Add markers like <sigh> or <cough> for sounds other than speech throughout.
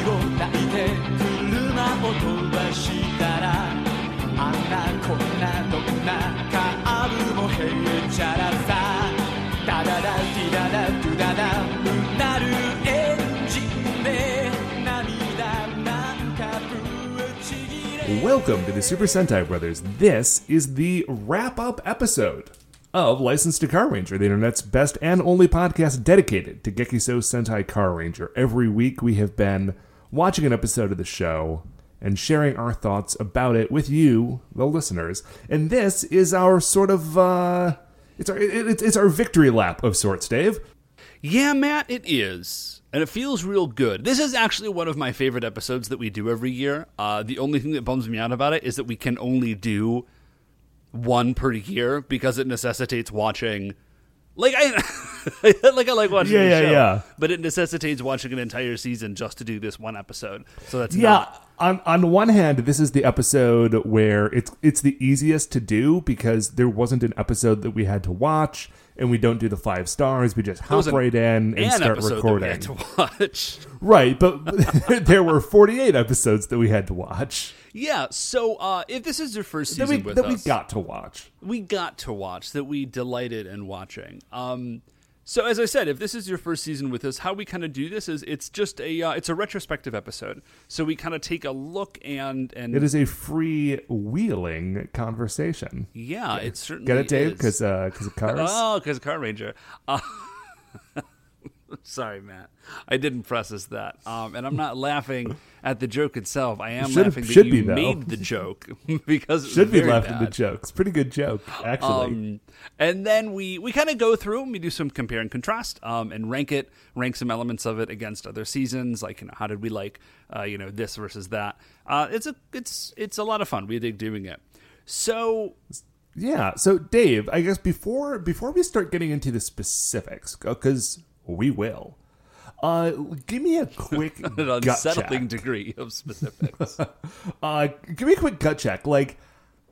を抱いて車を飛ばしたらあんなこんなどんなカーブもへっちゃらさダダダディダダドゥダダうなるエンジンで涙なんかぶちぎれ Welcome to the Super Sentai Brothers. This is the wrap up episode of License to Car Ranger, the internet's best and only podcast dedicated to Gekiso Sentai Car Ranger. Every week we have been watching an episode of the show and sharing our thoughts about it with you, the listeners. And this is our sort of uh it's our it, it's, our victory lap of sorts, Dave. Yeah, Matt, it is. And it feels real good. This is actually one of my favorite episodes that we do every year. Uh, the only thing that bums me out about it is that we can only do one per year because it necessitates watching. Like I, <laughs> like I like watching Yeah, the yeah, show, yeah. but it necessitates watching an entire season just to do this one episode. So that's Yeah, not- on on one hand, this is the episode where it's it's the easiest to do because there wasn't an episode that we had to watch, and we don't do the five stars. We just hop right in and an start recording. that we had to <laughs> watch. Right, but <laughs> there were forty eight episodes that we had to watch Yeah. So uh, if this is your first that season we with that we us, got to watch. we got to watch that we delighted in watching. Um, so as I said, if this is your first season with us, how we kind of do this is it's just a uh, it's a retrospective episode. So we kind of take a look and and It is a free wheeling conversation. yeah, it certainly Get it, Dave? Because because of <laughs> cars. oh, because Car Ranger. Uh, <laughs> sorry, Matt, I didn't process that, um, and I'm not laughing at the joke itself. I am Should- laughing that should you be, made the joke <laughs> because Should be laughing at the bad. jokes. Pretty good joke, actually. Um, and then we we kind of go through and we do some compare and contrast um, and rank it, rank some elements of it against other seasons. Like you know, how did we like uh, you know this versus that? Uh, it's a it's it's a lot of fun. We dig doing it. So Yeah. So, Dave, I guess before before we start getting into the specifics, because we will, uh, give me a <laughs> quick an gut unsettling check. degree of specifics. <laughs> Uh, give me a quick gut check. Like,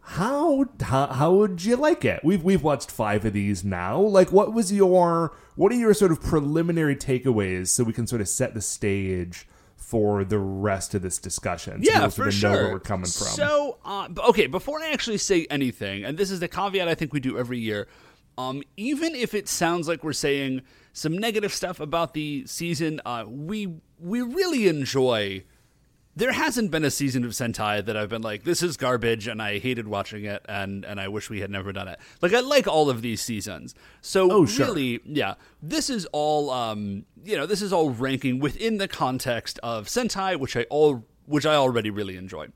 how, how how would you like it? We've we've watched five of these now. Like, what was your what are your sort of preliminary takeaways so we can sort of set the stage for the rest of this discussion? So yeah, people for of know where we're coming from. So, uh, okay, before I actually say anything, and this is the caveat I think we do every year. Um, even if it sounds like we're saying some negative stuff about the season, uh, we we really enjoy. There hasn't been a season of Sentai that I've been like, this is garbage, and I hated watching it, and and I wish we had never done it. Like I like all of these seasons. So Oh, sure. really, yeah, this is all um, you know, this is all ranking within the context of Sentai, which I all which I already really enjoyed.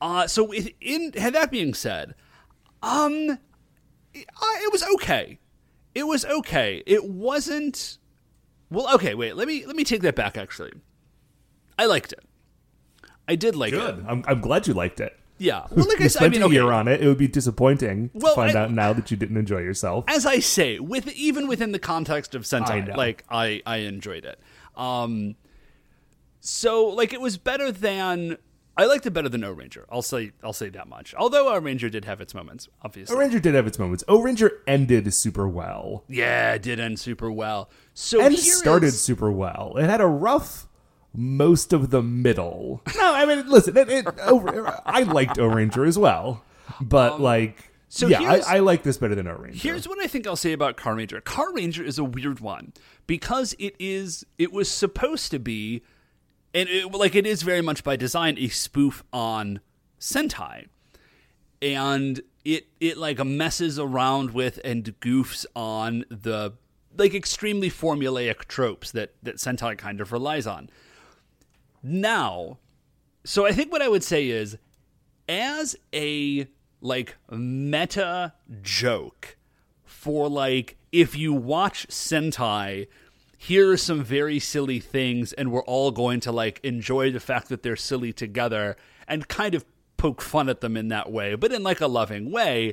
Uh, so in, in that being said, um, uh, it was okay. It was okay. It wasn't. Well, okay. Wait. Let me let me take that back. Actually, I liked it. I did like it. I'm, I'm glad you liked it. Yeah. Well, like I <laughs> said, I spent mean, a okay. year on it. It would be disappointing Well, to find I- out now that you didn't enjoy yourself. as I say, with even within the context of Sentai, know. like I I enjoyed it. Um, so like it was better than I liked it better than O Ranger. I'll say I'll say that much. Although O Ranger did have its moments, obviously. O Ranger did have its moments. O Ranger ended super well yeah, it did end super well. So and started is- super well. It had a rough most of the middle. <laughs> No, I mean, listen, it, it, o, I liked O Ranger as well, but like, Um, so yeah, I, I like this better than O Ranger. Here's what I think I'll say about Car Ranger. Car Ranger is a weird one because it is it was supposed to be and it, like it is very much by design a spoof on Sentai. And it it like messes around with and goofs on the like extremely formulaic tropes that that Sentai kind of relies on. Now, so I think what I would say is as a like meta joke for like if you watch Sentai, here are some very silly things and we're all going to like enjoy the fact that they're silly together and kind of poke fun at them in that way, but in like a loving way.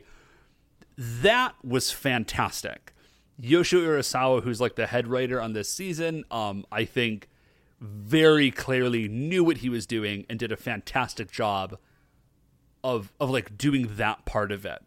That was fantastic. Yoshio Urasawa, who's like the head writer on this season, um, I think very clearly knew what he was doing and did a fantastic job of of like doing that part of it.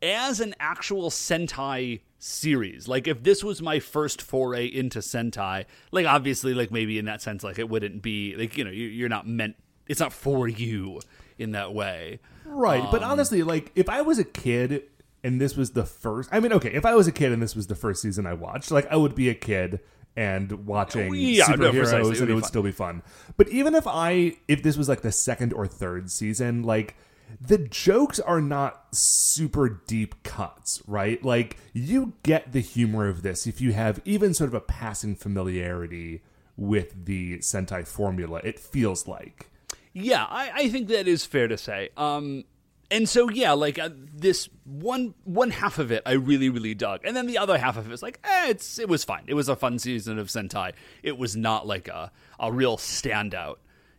as an actual Sentai series. Like if this was my first foray into Sentai, like obviously like maybe in that sense like it wouldn't be like you know you- you're not meant it's not for you in that way. Right, but Um, honestly, like if I was a kid and this was the first, I mean, okay, if I was a kid and this was the first season I watched, like I would be a kid and watching Yeah, no, superheroes, would and it would fun. still be fun. But even if I, if this was like the second or third season, like the jokes are not super deep cuts, right? Like you get the humor of this if you have even sort of a passing familiarity with the Sentai formula. It feels like. Yeah, I, I think that is fair to say. Um, and so yeah, like uh, this one one half of it, I really really dug, and then the other half of it is like, eh, it's it was fine. It was a fun season of Sentai. It was not like a a real standout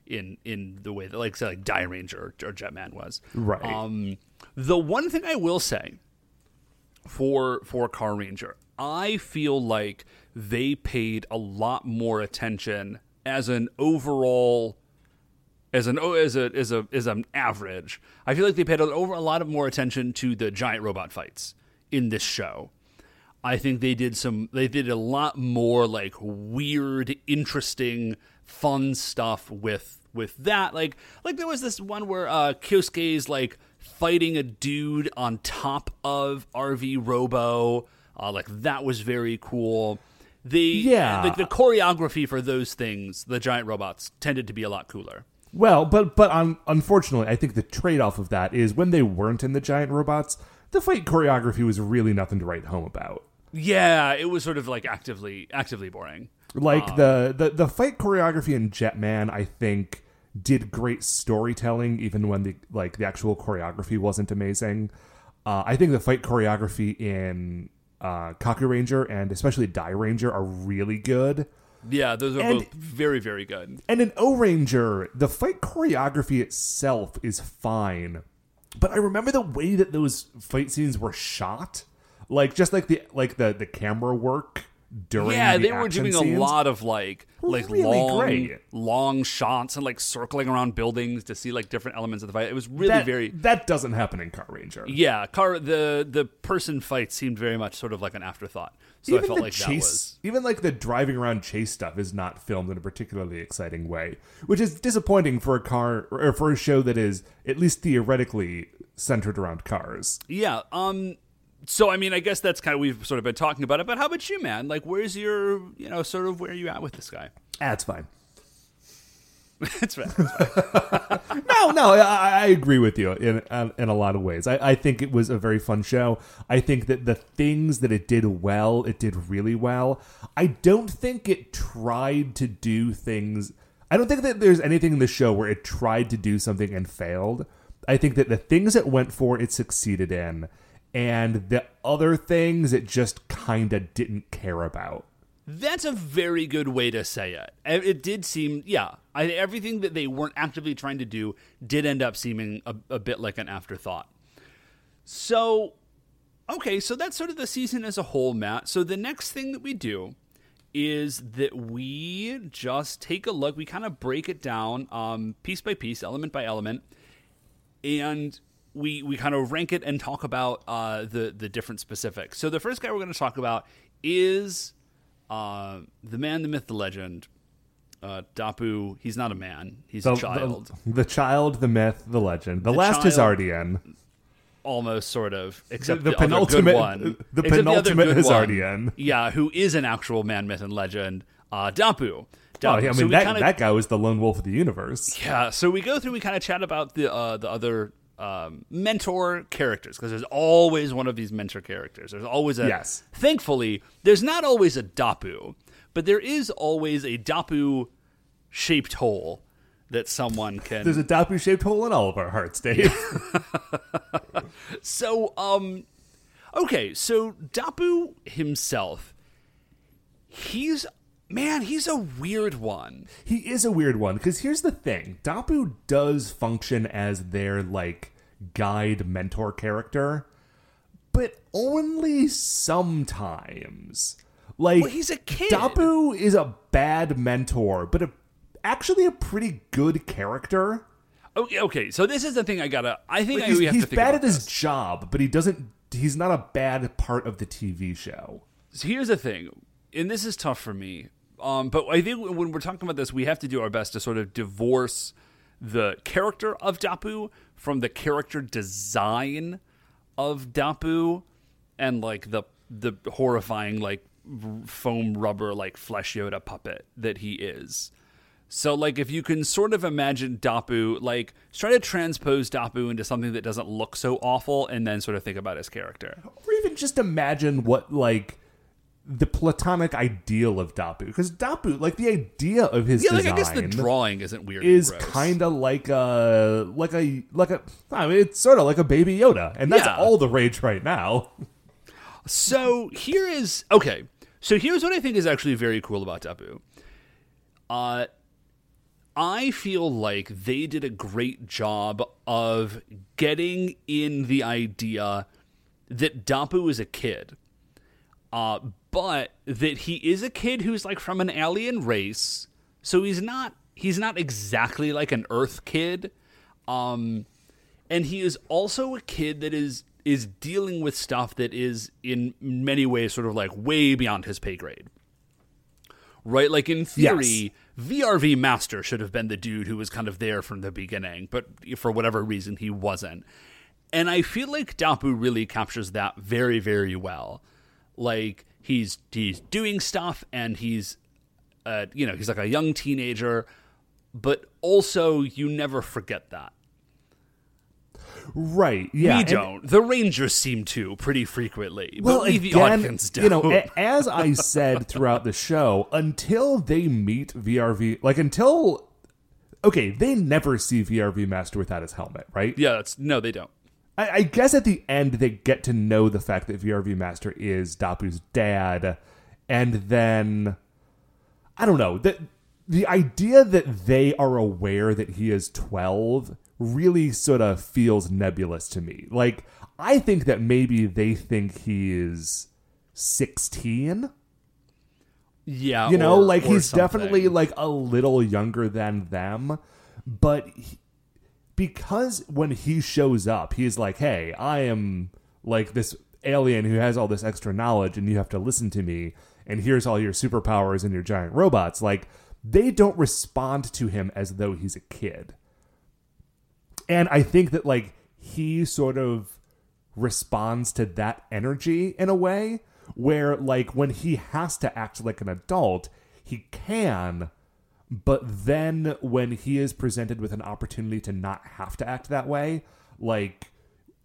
in in the way that like say like Die Ranger or, or Jetman was. Right. Um, the one thing I will say for for Car Ranger, I feel like they paid a lot more attention as an overall as an as a as a as an average. I feel like they paid over a lot of more attention to the giant robot fights in this show. I think they did some they did a lot more like weird, interesting, fun stuff with with that. Like like there was this one where uh Kyosuke's like fighting a dude on top of RV Robo. Uh, like that was very cool. The Yeah. like the choreography for those things, the giant robots, tended to be a lot cooler. Well, but but un- unfortunately, I think the trade off of that is when they weren't in the giant robots, the fight choreography was really nothing to write home about. Yeah, it was sort of like actively actively boring. Like the, the the fight choreography in Jetman, I think did great storytelling, even when the like the actual choreography wasn't amazing. Uh, I think the fight choreography in uh, Kaku Ranger and especially Die Ranger are really good. Yeah, those are And- both very very good. And in O Ranger, the fight choreography itself is fine, but I remember the way that those fight scenes were shot, like just like the like the the camera work during. Yeah, the they were doing scenes. a lot of like like really long great. long shots and like circling around buildings to see like different elements of the fight. It was really That, very that doesn't happen in Car Ranger. yeah. Car the the person fight seemed very much sort of like an afterthought. So even I felt the like chase, that was even like the driving around chase stuff, is not filmed in a particularly exciting way, which is disappointing for a car or for a show that is at least theoretically centered around cars. yeah. Um. So I mean, I guess that's kind of we've sort of been talking about it. But how about you, man? Like, where's your you know sort of where are you at with this guy? Ah, that's fine. <laughs> That's right. <laughs> No, no, I, I agree with you in in a lot of ways. I, I think it was a very fun show. I think that the things that it did well, it did really well. I don't think it tried to do things. I don't think that there's anything in the show where it tried to do something and failed. I think that the things it went for, it succeeded in, and the other things it just kind of didn't care about. That's a very good way to say it. It did seem, yeah, I, everything that they weren't actively trying to do did end up seeming a, a bit like an afterthought. So, okay, so that's sort of the season as a whole, Matt. So the next thing that we do is that we just take a look. We kind of break it down um, piece by piece, element by element, and we we kind of rank it and talk about uh, the the different specifics. So the first guy we're going to talk about is uh, the man, the myth, the legend. Uh, Dapu. He's not a man. He's The, a child, the, the child, the myth, the legend. The, The last is child- Hazardian. almost sort of. Except the penultimate- one. the penultimate Hazardian. one, Yeah, who is an actual man, myth, and legend. Uh, Dapu. Oh, Dapu. I mean So that kinda- that guy was the lone wolf of the universe. Yeah, so we go through, we kind of chat about the uh, the other um, mentor characters because there's always one of these mentor characters. There's always a Yes. Thankfully, there's not always a Dapu, but there is always a Dapu shaped hole that someone can. There's a Dapu shaped hole in all of our hearts, Dave. <laughs> So, um, okay, so Dapu himself, he's man, he's a weird one. he is a weird one because here's the thing: Dapu does function as their like guide mentor character, but only sometimes. Like Well, he's a kid. Dapu is a bad mentor, but a, actually a pretty good character. Oh, okay, okay, so this is the thing I gotta. I think I, He's, we have he's to think bad at his job, but he doesn't he's not a bad part of the TV show. So here's the thing, and this is tough for me. Um, but I think when we're talking about this, we have to do our best to sort of divorce the character of Dapu from the character design of Dapu, and like the the horrifying like foam rubber like flesh Yoda puppet that he is. So like if you can sort of imagine Dapu, like try to transpose Dapu into something that doesn't look so awful, and then sort of think about his character. Or even just imagine what like the platonic ideal of Dapu, because Dapu, like the idea of his Yeah, like I guess the drawing isn't weird. is kind of like a like a like a. I mean, it's sort of like a baby Yoda, and that's Yeah. all the rage right now. So here is okay. So here's what I think is actually very cool about Dapu. Uh, I feel like they did a great job of getting in the idea that Dapu is a kid, uh, but that he is a kid who's like from an alien race. So he's not he's not exactly like an Earth kid, um, and he is also a kid that is is dealing with stuff that is in many ways sort of like way beyond his pay grade right? Like in theory, VRV Master should have been the dude who was kind of there from the beginning, but for whatever reason, he wasn't. And I feel like Dapu really captures that very, very well. Like he's he's doing stuff, and he's, uh, you know, he's like a young teenager, but also you never forget that. Right? Yeah. we don't. the Rangers seem to pretty frequently, Well, but again, you know, as I <laughs> said throughout the show, until they meet VRV, like until okay, they never see VRV Master without his helmet, right? yeah, that's no, they don't. I, I guess at the end they get to know the fact that VRV Master is Dapu's dad, and then I don't know the the idea that they are aware that he is twelve really sort of feels nebulous to me. Like I think that maybe they think he is sixteen. Yeah, You know, or- like or he's definitely like a little younger than them, but he, because when he shows up, he's like, "Hey, I am like this alien who has all this extra knowledge, and you have to listen to me. And here's all your superpowers and your giant robots." Like they don't respond to him as though he's a kid, and I think that like he sort of responds to that energy in a way where like when he has to act like an adult he can but then when he is presented with an opportunity to not have to act that way like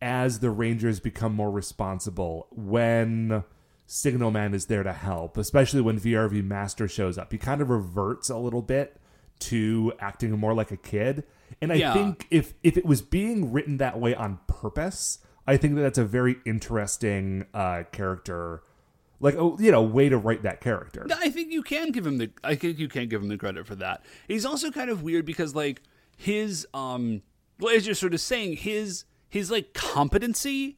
as the rangers become more responsible when signal man is there to help especially when vrv master shows up he kind of reverts a little bit to acting more like a kid and i Yeah. think if if it was being written that way on purpose i think that that's a very interesting uh character like oh you know way to write that character I think you can give him the I think you can give him the credit for that. He's also kind of weird because like his um well as you're sort of saying his his like competency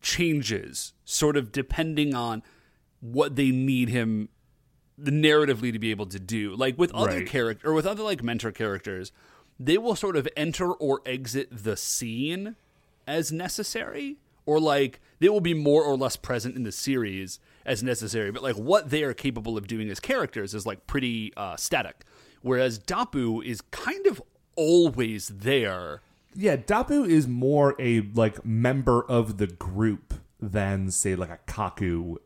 changes sort of depending on what they need him the narratively to be able to do. Like with other Right. character or with other like mentor characters, they will sort of enter or exit the scene as necessary or like they will be more or less present in the series as necessary but like what they are capable of doing as characters is like pretty uh, static whereas dapu is kind of always there Yeah, Dapu is more a like member of the group than say like a Kaku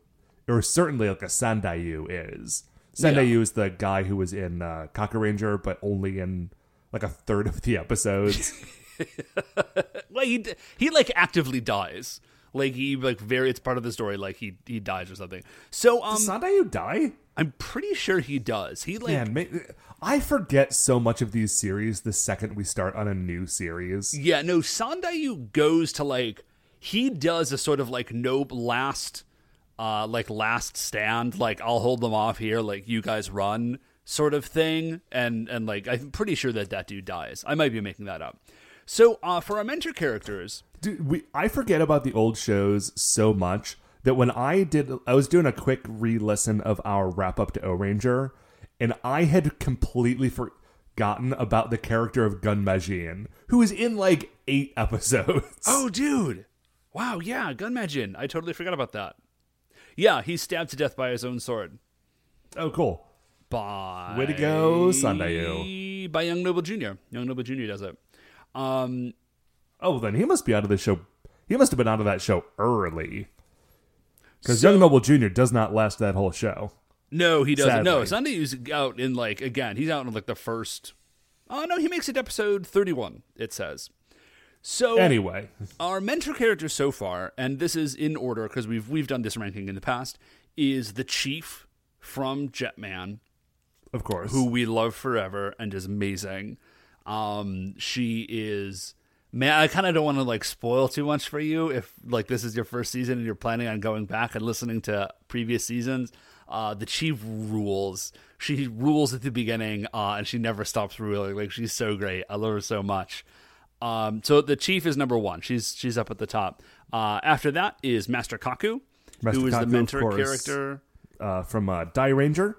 or certainly like a Sandayu is. Sandayu is the guy who was in uh, Kaku Ranger, but only in like a third of the episodes. <laughs> like he, he like actively dies like he like very it's part of the story like he he dies or something so um Does Sandayu die? i'm pretty sure he does he like Man, ma- I forget so much of these series the second we start on a new series. Yeah, no, Sandayu goes to like he does a sort of like nope last uh like last stand, like I'll hold them off here, like you guys run sort of thing. And and like I'm pretty sure that that dude dies. I might be making that up. So uh for our mentor characters, Dude, we I forget about the old shows so much that when I did, I was doing a quick re-listen of our wrap up to O Ranger, and I had completely forgotten about the character of Gun Majin, who is in like eight <laughs> episodes. oh dude. Wow, yeah, Gunmagin. I totally forgot about that. Yeah, he's stabbed to death by his own sword. Oh, cool. By Way to go, Sandayu. By Young Noble Jr. Young Noble Jr. does it. Um, Oh, then he must be out of the show. He must have been out of that show early. Because So- Young Noble Jr. does not last that whole show. no, he doesn't. No, Sunday Sunday's out in like again. He's out in like the first. Oh no, he makes it to episode thirty-one. It says. So Anyway, our mentor character so far, and this is in order because we've we've done this ranking in the past, is the chief from Jetman, of course. who we love forever and is amazing. Um, she is man. I kind of don't want to like spoil too much for you if like this is your first season and you're planning on going back and listening to previous seasons. Uh, the chief rules. She rules at the beginning, uh, and she never stops ruling. Like she's so great. I love her so much. Um, so the chief is number one. She's she's up at the top. Uh, after that is Master Kaku, Master who is Kaku, the mentor character. uh, from uh, Die Ranger.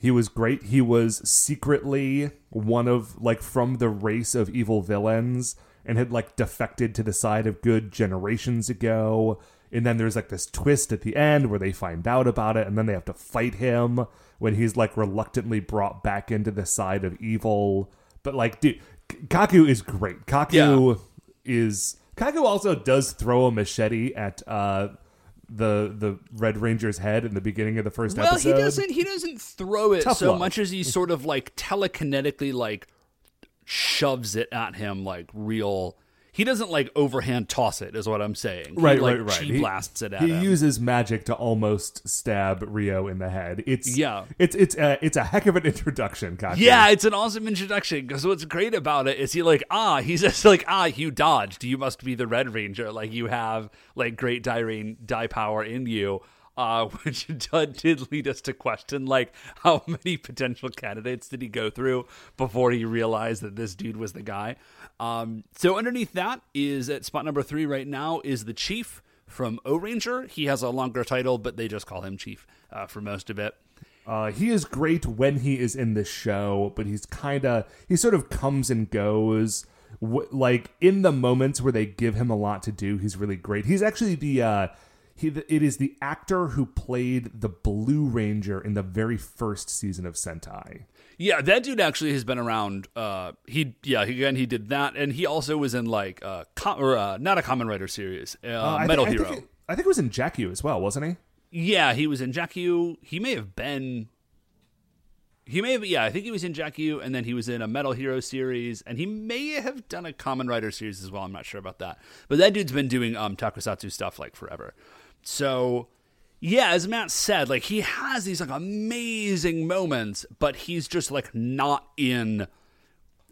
He was great. He was secretly one of like from the race of evil villains and had like defected to the side of good generations ago. And then there's like this twist at the end where they find out about it and then they have to fight him when he's like reluctantly brought back into the side of evil. But like dude, Kaku is great. Kaku is Kaku also does throw a machete at uh the the Red Ranger's head in the beginning of the first Well, episode. Well, he doesn't. He doesn't throw it Tough so love. much as he sort of like telekinetically like shoves it at him like real. He doesn't like overhand toss it, is what I'm saying. Right, he, like, right, right. He- blasts it at he him. uses magic to almost stab Ryo in the head. It's Yeah. It's it's a, it's a heck of an <laughs> introduction, Kaku. yeah, it's an awesome introduction because what's great about it is he like ah he's <laughs> just like ah you dodged you must be the Red Ranger like you have like great die rain die power in you. Uh, <laughs> which did lead us to question like how <laughs> many potential candidates did he go through before he realized that this dude was the guy. Um, so underneath that is at spot number three right now is the Chief from O Ranger. He has a longer title, but they just call him Chief uh, for most of it. Uh, he is great when he is in the show, but he's kind of he sort of comes and goes. W- like in the moments where they give him a lot to do, he's really great. He's actually the uh, he it is the actor who played the Blue Ranger in the very first season of Sentai. Yeah, that dude actually has been around. Uh, he yeah, again he did that, and he also was in like uh, com- or uh, not a Kamen Rider series, uh, Uh, I Metal I Hero. Think it, I think it was in Jack U as well, wasn't he? yeah, he was in Jack U. He may have been. He may have yeah, I think he was in Jack U, and then he was in a Metal Hero series, and he may have done a Kamen Rider series as well. I'm not sure about that, but that dude's been doing um Tokusatsu stuff like forever. So yeah, as Matt said, like he has these like amazing moments, but he's just like not in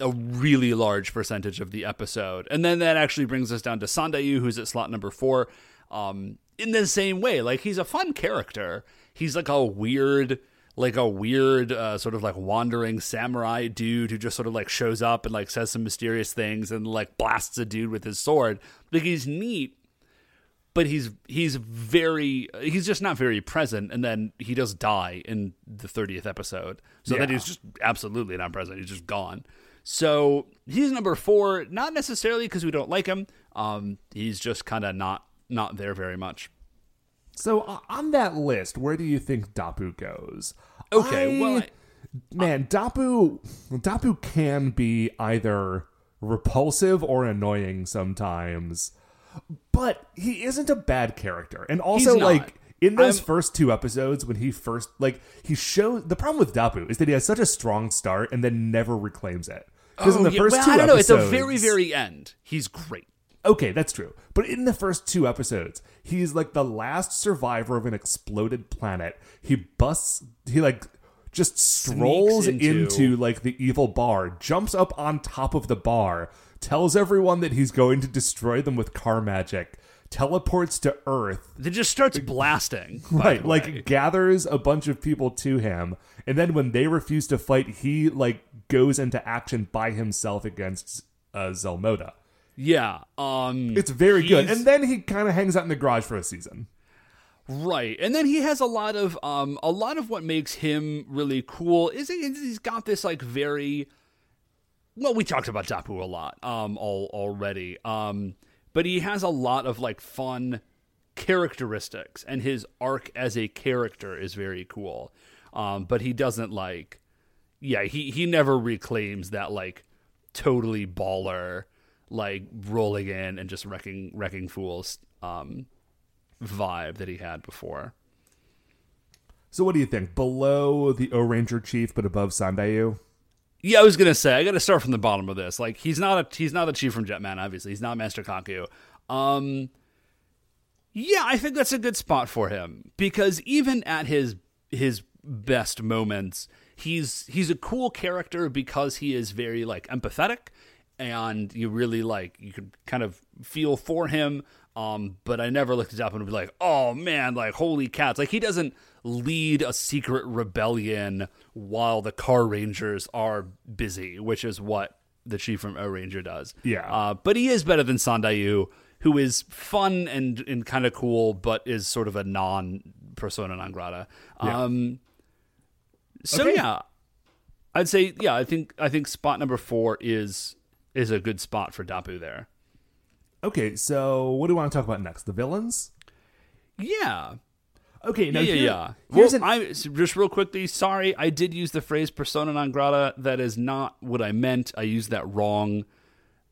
a really large percentage of the episode. And then that actually brings us down to Sandayu, who's at slot number four. Um, in the same way, like he's a fun character. He's like a weird, like a weird, uh, sort of like wandering samurai dude who just sort of like shows up and like says some mysterious things and like blasts a dude with his sword. Like he's neat, but he's he's very he's just not very present and then he does die in the 30th episode. So then Yeah. he's just absolutely not present. He's just gone. So he's number four not necessarily because we don't like him. Um he's just kind of not not there very much. So uh, on that list, where do you think Dapu goes? okay I- well I- man, Dapu Dapu can be either repulsive or annoying sometimes, but he isn't a bad character. And also, like in those I'm- first two episodes, when he first like he shows the problem with Dapu is that he has such a strong start and then never reclaims it. Because in oh, the Oh, yeah, first well, two I don't know. At the very, very end, he's great. Okay, that's true. But in the first two episodes, he's like the last survivor of an exploded planet. He busts, he like just strolls into- into... like the evil bar, jumps up on top of the bar, tells everyone that he's going to destroy them with car magic, teleports to Earth, Then just starts blasting. <laughs> right? Like gathers a bunch of people to him, and then when they refuse to fight, he like goes into action by himself against uh, Zelmoda. yeah. Um, It's very good. And then he kind of hangs out in the garage for a season. Right. And then he has a lot of um a lot of what makes him really cool is he- he's got this like very well we talked about Dapu a lot um all already. Um but he has a lot of like fun characteristics, and his arc as a character is very cool. Um, but he doesn't like, yeah, he he never reclaims that like totally baller, like rolling in and just wrecking wrecking fools um, vibe that he had before. So what do you think? Below the O Ranger chief, but above Sandayu? Yeah, I was gonna say I gotta start from the bottom of this. Like he's not a he's not a chief from Jetman, obviously. He's not Master Kaku. Um Yeah, I think that's a good spot for him. Because even at his his best moments, he's he's a cool character because he is very like empathetic and you really like you could kind of feel for him. Um, but I never looked it up and be like, oh man, like holy cats. Like he doesn't lead a secret rebellion while the Car Rangers are busy, which is what the chief from O Ranger does. Yeah. Uh, but he is better than Sandayu, who is fun and, and kind of cool, but is sort of a non persona non grata. Yeah. Um, so Okay. yeah, I'd say yeah. I think I think spot number four is is a good spot for Dapu there. Okay, so what do you want to talk about next? The villains? Yeah, Okay, now yeah, here- yeah. Well, an I just real quickly. Sorry, I did use the phrase persona non grata. That is not what I meant. I used that wrong.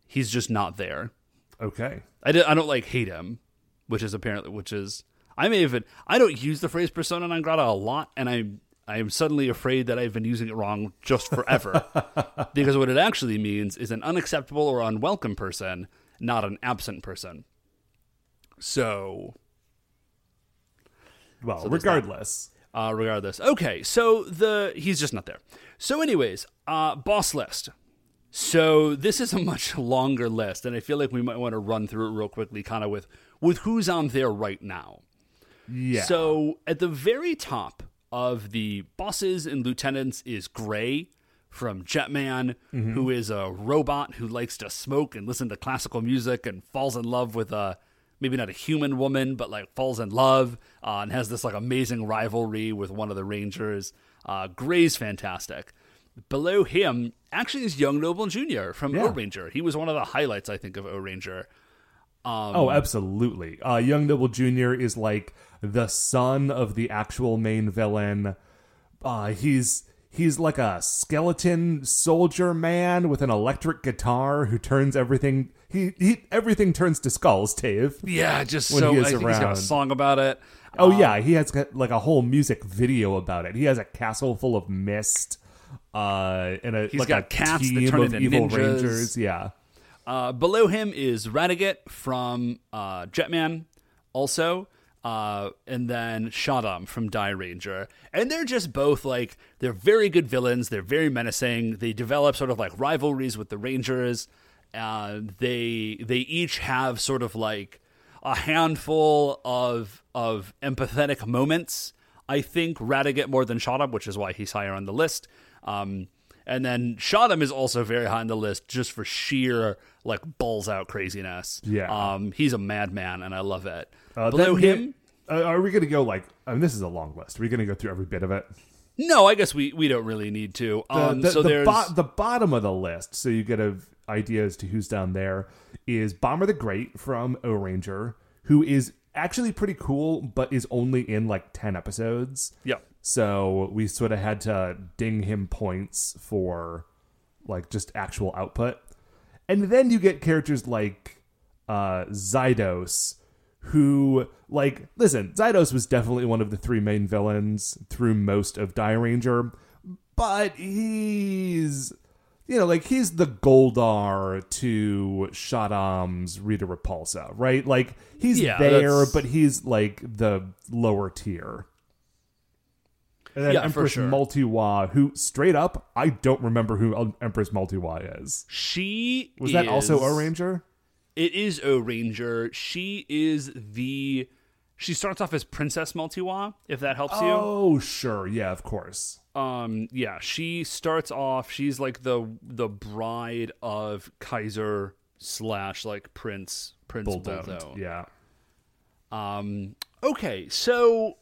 He's just not there. okay. I, did, I don't like hate him, which is apparently which is I may even I don't use the phrase persona non grata a lot, and I I am suddenly afraid that I've been using it wrong just forever, <laughs> because what it actually means is an unacceptable or unwelcome person, not an absent person. So Well, that. regardless. uh, regardless. Okay, so the he's just not there. So, anyways, uh, boss list. So this is a <laughs> much longer list, and I feel like we might want to run through it real quickly, kind of with with who's on there right now. Yeah. So at the very top of the bosses and lieutenants is Gray from Jetman, who is a robot who likes to smoke and listen to classical music and falls in love with a maybe not a human woman, but like falls in love uh, and has this like amazing rivalry with one of the Rangers. Uh, Gray's fantastic. Below him, actually, is Young Noble Jr. from Yeah. O Ranger. He was one of the highlights, I think, of O Ranger. Oh, absolutely. Uh, Young Noble Jr. is like the son of the actual main villain. Uh, he's he's like a skeleton soldier man with an electric guitar who turns everything. He, he everything turns to skulls. Tave. Yeah, just When so he I is think he's got a song about it. Oh yeah, he has got, like a whole music video about it. He has a castle full of mist. Uh, and a He's like got a cats that team turn of into evil ninjas. rangers. Yeah. Uh, below him is Radiguet from uh, Jetman, also. Uh, and then Shadam from Die Ranger. And they're just both like, they're very good villains. They're very menacing. They develop sort of like rivalries with the Rangers. Uh, they they each have sort of like a handful of of empathetic moments. I think Radiguet more than Shadam, which is why he's higher on the list. Um, and then Shadam is also very high on the list just for sheer like balls out craziness. Yeah. Um, he's a madman, and I love it. Uh, Below then- him, Uh, are we gonna go like? I mean, this is a long list. Are we gonna go through every bit of it? no, I guess we we don't really need to. Um, the, so the, there's bo- the bottom of the list, so you get a idea as to who's down there, is Bomber the Great from O Ranger, who is actually pretty cool, but is only in like ten episodes. yeah. So we sort of had to ding him points for like just actual output. And then you get characters like uh Zydos who like listen, Zydos was definitely one of the three main villains through most of Die Ranger, but he's you know, like he's the Goldar to Shadam's Rita Repulsa, right? Like he's Yeah, there, that's- but he's like the lower tier. And then Yeah, Empress sure. Multiwa, who straight up, I don't remember who Empress Multiwa is. She Was that also a Ranger? It is O Ranger. She is the. She starts off as Princess Multiwa, if that helps you. Oh, sure, yeah, of course. Um, yeah, she starts off. She's like the the bride of Kaiser slash like Prince Prince Bulldog, Bulldo. yeah. Um, okay, so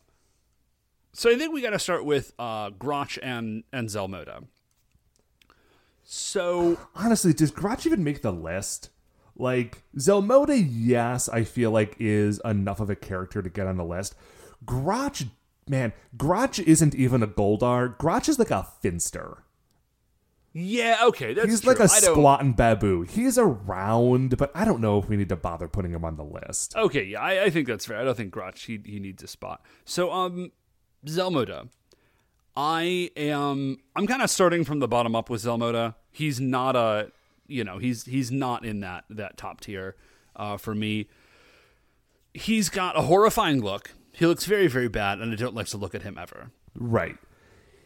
so I think we got to start with uh, Grotch and and Zelmoda. So Honestly, does Grotch even make the list? Like Zelmoda, yes, I feel like is enough of a character to get on the list. Grotch, man, Grotch isn't even a Goldar. Grotch is like a finster. Yeah, okay, that's He's true. like a squatting babu. He's around, but I don't know if we need to bother putting him on the list. Okay, yeah, I, I think that's fair. I don't think Grotch he he needs a spot. So um, Zelmoda, I am I'm kind of starting from the bottom up with Zelmoda. He's not a you know he's he's not in that that top tier uh, for me. He's got a horrifying look. He looks very very bad, and I don't like to look at him ever. Right.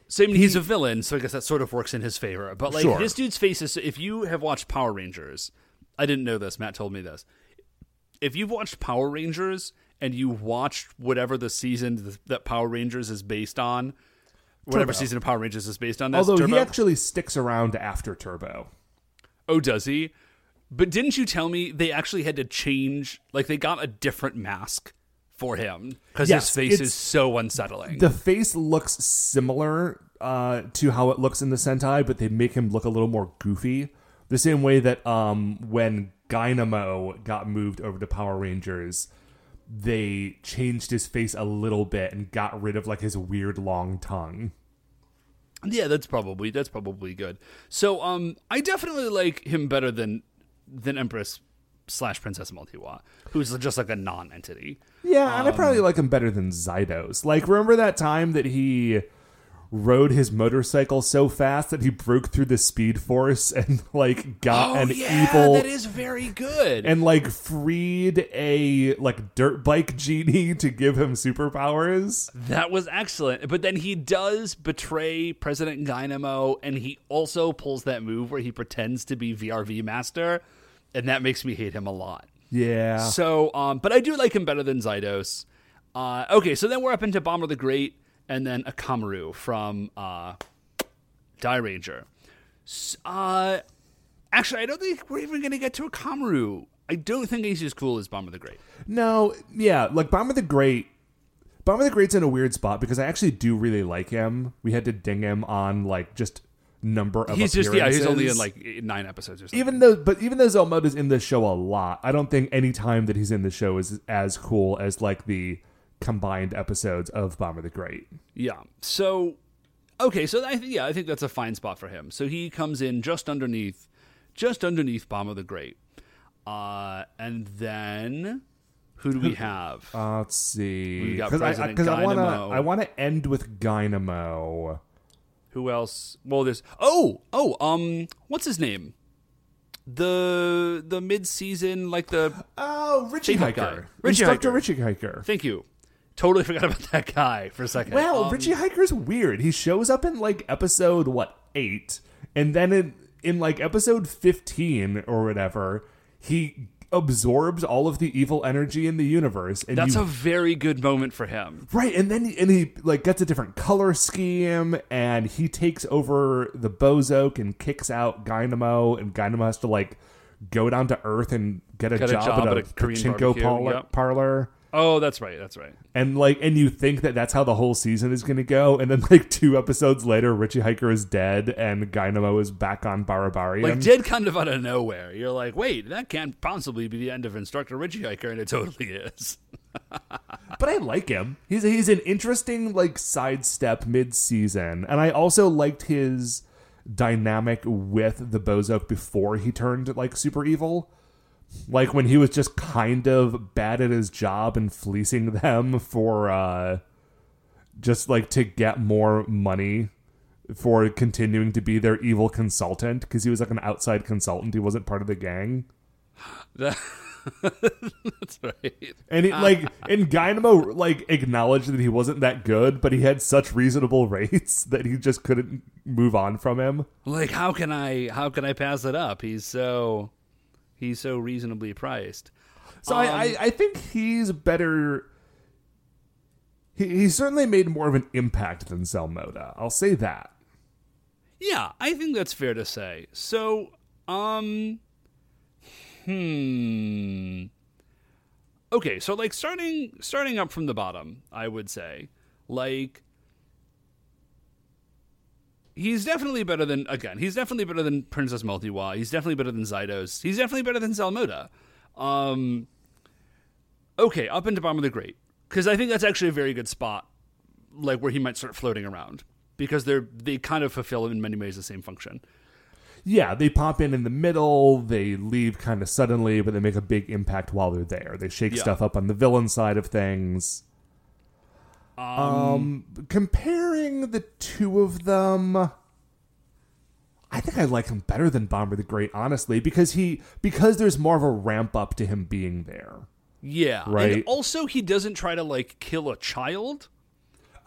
So I mean, he's a villain, so I guess that sort of works in his favor. But like Sure. this dude's face is. If you have watched Power Rangers, I didn't know this. Matt told me this. If you've watched Power Rangers and you watched whatever the season that Power Rangers is based on, whatever Turbo. season of Power Rangers is based on, this, Although Turbo? he actually sticks around after Turbo. Oh, does he? But didn't you tell me they actually had to change? Like they got a different mask for him because Yes, his face is so unsettling. The face looks similar uh, to how it looks in the Sentai, but they make him look a little more goofy. The same way that um, when Gynamo got moved over to Power Rangers, they changed his face a little bit and got rid of like his weird long tongue. Yeah, that's probably that's probably good. So, um, I definitely like him better than than Empress slash Princess Multiwa, who's just like a non-entity. Yeah, and I probably like him better than Zydos. Like, remember that time that he rode his motorcycle so fast that he broke through the speed force and like got an evil Oh, that is very good. and like freed a like dirt bike genie to give him superpowers. that was excellent. But then he does betray President Gynamo, and he also pulls that move where he pretends to be VRV Master, and that makes me hate him a lot. Yeah. So, um, but I do like him better than Zydos. Uh, okay, so then we're up into Bomber the Great, and then Akamaru from uh, Die Ranger. S- Uh, actually, I don't think we're even going to get to Akamaru. I don't think he's as cool as Bomber the Great. No, yeah, like Bomber the Great. Bomber the Great's in a weird spot because I actually do really like him. We had to ding him on like just number of He's just yeah, he's only in like nine episodes or something. even though but even though Zelmoda's in the show a lot, I don't think any time that he's in the show is as cool as like the combined episodes of Bomber the Great. Yeah. So, okay. So I think yeah, I think that's a fine spot for him. So he comes in just underneath, just underneath Bomber the Great, uh, and then who do we have? <laughs> Uh, let's see. We got Because I, I want to I want to end with Gynamo. Who else? Well, there's oh oh um what's his name? The the mid season like the <gasps> Oh, Richie guy. Hiker. Richie Instructor Hiker. Richie Hiker. thank you. Totally forgot about that guy for a second. Well, Um, Richie Hiker's weird. He shows up in like episode what eight, and then in in like episode fifteen or whatever, he absorbs all of the evil energy in the universe. And that's you, a very good moment for him. right, and then and he like gets a different color scheme, and he takes over the Bowzock and kicks out Gynamo, and Gynamo has to like go down to Earth and get a, Get a job, job at a, at a Korean pachinko parlor. yep. parlor. Oh, that's right. That's right. and like and you think that that's how the whole season is going to go and then <laughs> like two episodes later richie hiker is dead and gynamo is back on Barabari. Like dead kind of out of nowhere. You're like, wait, that can't possibly be the end of Instructor Richie Hiker, and it totally is. <laughs> but i like him he's he's an interesting like sidestep mid-season and i also liked his dynamic with the bowzock before he turned like super evil like when he was just kind of bad at his job and fleecing them for uh just like to get more money for continuing to be their evil consultant because he was like an outside consultant he wasn't part of the gang <laughs> that's right. and he like and Gynamo like acknowledged that he wasn't that good but he had such reasonable <laughs> rates that he just couldn't move on from him Like, how can I? How can I pass it up? He's so, he's so reasonably priced. so I, I I think he's better he, he certainly made more of an impact than Zelmoda I'll say that Yeah, I think that's fair to say. So, um, hmm. Okay, so like starting starting up from the bottom, I would say, like he's definitely better than again. He's definitely better than Princess Multiwa. He's definitely better than Zydos. He's definitely better than Zelmoda. Um, okay, up into Bomber the Great because I think that's actually a very good spot, like where he might start floating around because they're they kind of fulfill in many ways the same function. Yeah, they pop in in the middle, they leave kind of suddenly, but they make a big impact while they're there. They shake Yeah. stuff up on the villain side of things. Um, comparing the two of them, I think I like him better than Bomber the Great, honestly, because he because there's more of a ramp up to him being there. Yeah, Right. And also, he doesn't try to like kill a child.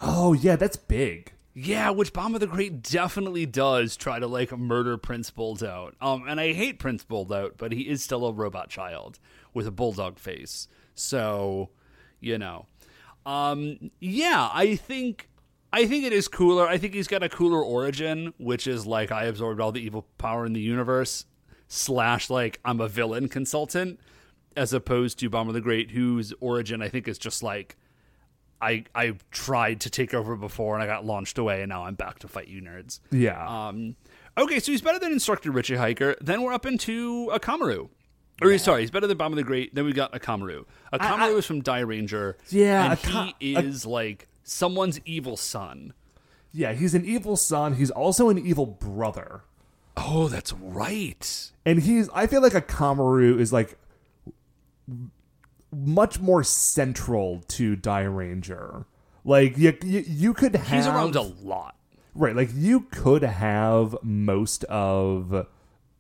Oh yeah, that's big. Yeah, which Bomber the Great definitely does try to like murder Prince Buldont. Um, and I hate Prince Buldont, but he is still a robot child with a bulldog face. So, you know, um, yeah, I think I think it is cooler. I think he's got a cooler origin, which is like I absorbed all the evil power in the universe slash like I'm a villain consultant, as opposed to Bomber the Great, whose origin I think is just like I I tried to take over before and I got launched away and now I'm back to fight you nerds. Yeah. Um, okay, so he's better than Instructor Richie Hiker. Then we're up into Akamaru. Or sorry, he's better than Bomber the Great. Then we got Akamaru. Akamaru is from Dairanger. Yeah, and Aka- he is like someone's evil son. yeah, he's an evil son. He's also an evil brother. Oh, that's right. and he's i feel like Akamaru is like much more central to Dairanger like you, you, you could have He's around a lot. right like you could have most of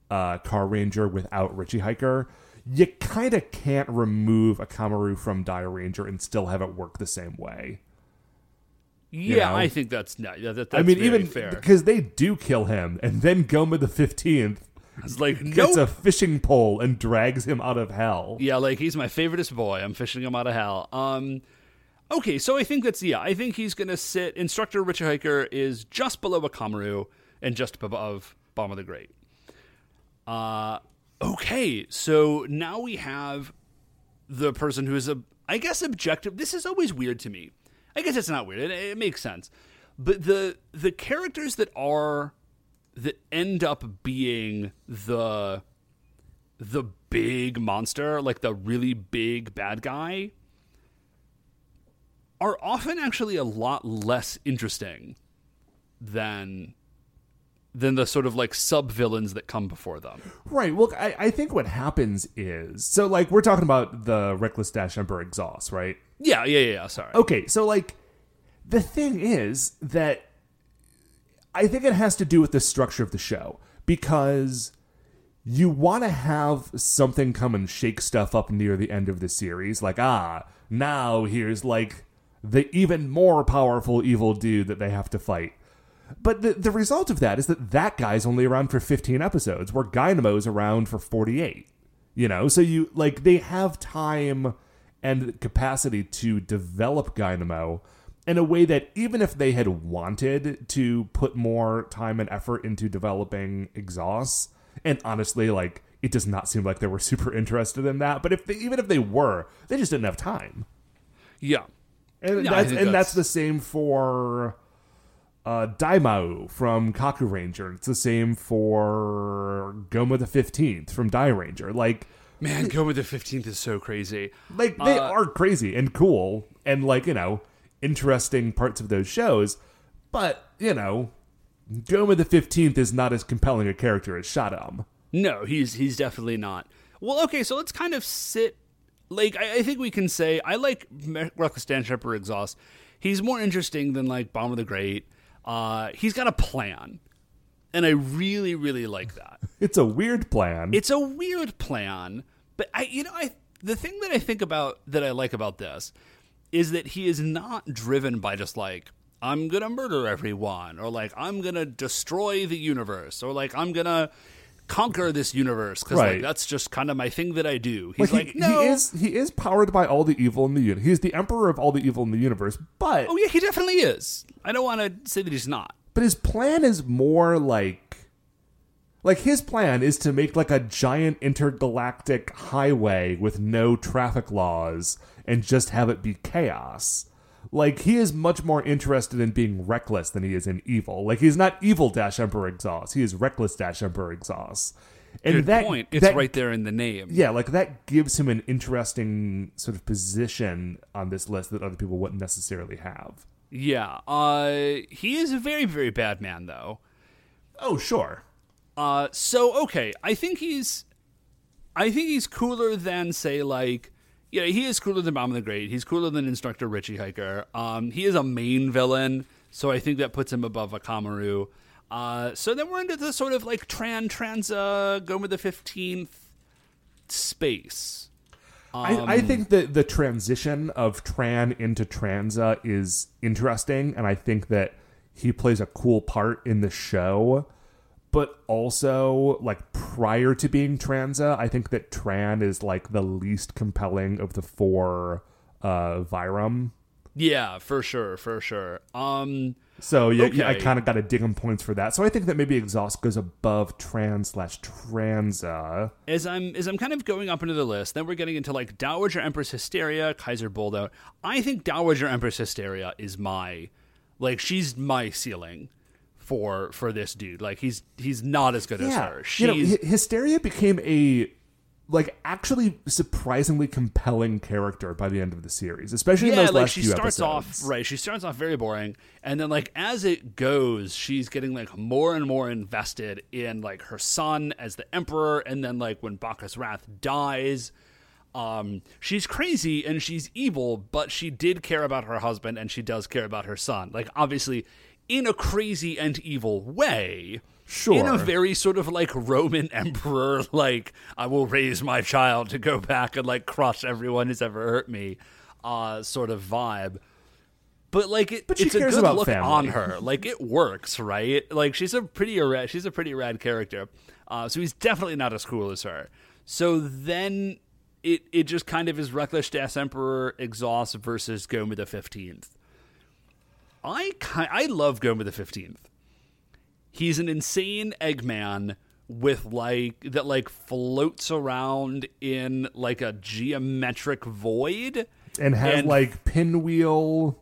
uh car ranger without richie hiker you kind of can't remove Akamaru from Dairanger and still have it work the same way Yeah, know? I think that's not. that, that's i mean even fair. because they do kill him and then goma the 15th It's like gets a fishing pole and drags him out of hell Yeah, like he's my favoriteest boy. I'm fishing him out of hell. Um, okay, so I think that's yeah. I think he's gonna sit. Instructor Richard Hiker is just below Akamaru and just above Bomber the Great. Uh, okay, so now we have the person who is a, I guess, objective. This is always weird to me. I guess it's not weird. It, it makes sense, but the the characters that are that end up being the the big monster, like the really big bad guy, are often actually a lot less interesting than than the sort of like sub villains that come before them. Right. Well, I, I think what happens is so like we're talking about the reckless dash emperor exhaust, right? Yeah, yeah, yeah. yeah, Sorry. Okay, so like the thing is that I think it has to do with the structure of the show because you want to have something come and shake stuff up near the end of the series like ah, now here's like the even more powerful evil dude that they have to fight. But the, the result of that is that that guy's only around for 15 episodes, where Gynamo's around for 48. You know, so you like they have time and capacity to develop Gynamo in a way that even if they had wanted to put more time and effort into developing exhausts, and honestly, like it does not seem like they were <laughs> super interested in that. But if they, even if they were, they just didn't have time. Yeah. And I that's and that's- that's the same for uh, Daimao from Kaku Ranger. It's the same for Goma the Fifteenth from Dairanger. Like, Man, Goma the 15th is so crazy. like they Uh, are crazy and cool and like you know interesting parts of those shows, but you know, Goma the Fifteenth is not as compelling a character as Shadam. No, he's he's definitely not. Well, okay, so let's kind of sit. Like, I, I think we can say I like Reckless Dash Emperor Exhaust. He's more interesting than like Bomber the Great. Uh, he's got a plan, and I really, really like that. <laughs> It's a weird plan. It's a weird plan, but I, you know, I the thing that I think about that I like about this is that he is not driven by just like I'm gonna murder everyone, or like I'm gonna destroy the universe, or like I'm gonna conquer this universe because like that's just kind of my thing that I do. He's Like, like, no, he is he is powered by all the evil in the universe. He's the emperor of all the evil in the universe, but oh yeah, he definitely is. I don't want to say that he's not. But his plan is more like like his plan is to make like a giant intergalactic highway with no traffic laws and just have it be chaos. Like he is much more interested in being reckless than he is in evil. Like he's not evil dash Emperor Exhaust. He is reckless dash Emperor Exhaust. And Good that point. It's that- right there in the name. Yeah, like that gives him an interesting sort of position on this list that other people wouldn't necessarily have. Yeah. Uh, he is a very, very bad man, though. Oh, sure. Uh, so okay, I think he's, I think he's cooler than say like, yeah, he is cooler than Bomb of the Great. He's cooler than Instructor Richie Hiker. Um, he is a main villain, so I think that puts him above Akamaru. Uh, so then we're into the sort of like Tran Transa Goma the Fifteenth space. I, I think that the transition of Tran into Transa is interesting, and I think that he plays a cool part in the show. But also, like prior to being Transa, I think that Tran is like the least compelling of the four uh Vyram. Yeah, for sure, for sure. Um, So yeah, yeah, I kind of got to dig him points for that. So I think that maybe Exhaust goes above Tran slash Transa. as I'm as I'm kind of going up into the list, then we're getting into like Dowager Empress Hysteria, Kaiser Buldont. I think Dowager Empress Hysteria is my like she's my ceiling for for this dude. Like he's he's not as good as her. She's you know, Hysteria became a like actually surprisingly compelling character by the end of the series, especially in those like last she few starts episodes. off right. She starts off very boring, and then like as it goes, she's getting like more and more invested in like her son as the emperor, and then like when Bacchus Wrath dies, um, she's crazy and she's evil, but she did care about her husband, and she does care about her son. Like obviously, in a crazy and evil way. Sure. In a very sort of like Roman <laughs> emperor, like I will raise my child to go back and like crush everyone who's ever hurt me, uh, sort of vibe. But like it, But she it's a good look family. on her. Like it works, right? Like she's a pretty rad, she's a pretty rad character. Uh, so he's definitely not as cool as her. So then it it just kind of is reckless dash emperor exhaust versus Goma the fifteenth. I ki- I love Goma the fifteenth. He's an insane Eggman with like that like floats around in like a geometric void and has and- like pinwheel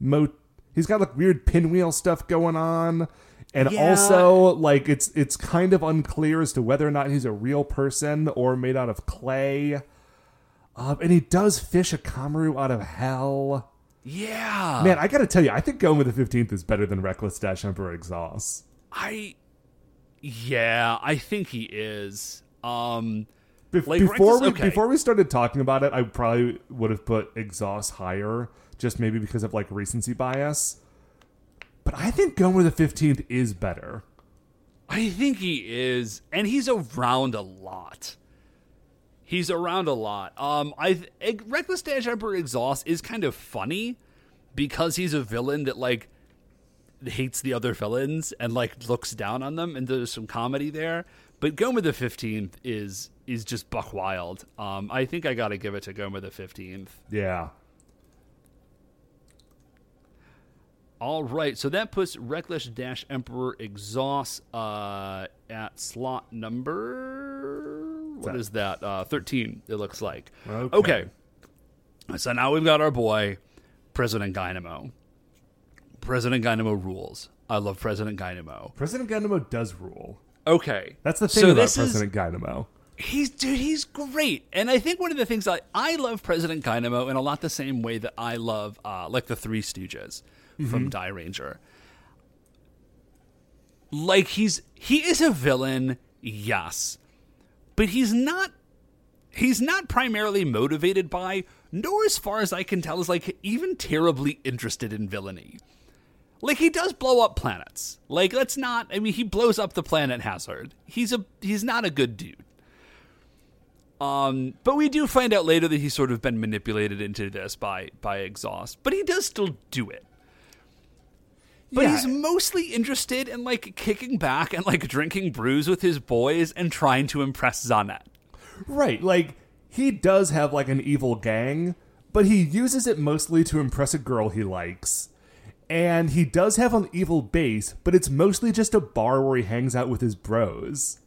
mo he's got like weird pinwheel stuff going on. And Yeah. also like it's it's kind of unclear as to whether or not he's a real person or made out of clay. Uh, and he does fish Akamaru out of hell yeah man i gotta tell you i think going with the 15th is better than reckless dash emperor exhaust I yeah I think he is um Like, before Reckless- we okay. before we started talking about it, I probably would have put exhaust higher, just maybe because of like recency bias. But I think going with the fifteenth is better. I think he is, and he's around a lot. He's around a lot. Um, I Reckless Dash Emperor Exhaust is kind of funny because he's a villain that like hates the other villains and like looks down on them, and there's some comedy there. But Goma the Fifteenth is is just buck wild. Um, I think I got to give it to Goma the Fifteenth. Yeah. All right, so that puts Reckless Dash Emperor Exhaust uh, at slot number. What is that? Uh, Thirteen. It looks like. Okay. Okay. So now we've got our boy, President Gynamo. President Gynamo rules. I love President Gynamo. President Gynamo does rule. Okay, That's the thing so about is- President Gynamo. He's dude, he's great, and I think one of the things I I love President Gynamo in a lot the same way that I love uh, like the Three Stooges from Dairanger. Like he's he is a villain, yes, but he's not he's not primarily motivated by, nor as far as I can tell, is like even terribly interested in villainy. Like he does blow up planets. Like let's not. I mean, he blows up the planet Hazard. He's a he's not a good dude. Um, but we do find out later that he's sort of been manipulated into this by by exhaust. But he does still do it. But Yeah. he's mostly interested in like kicking back and like drinking brews with his boys and trying to impress Zanet. Right, like he does have like an evil gang, but he uses it mostly to impress a girl he likes. And he does have an evil base, but it's mostly just a bar where he hangs out with his bros.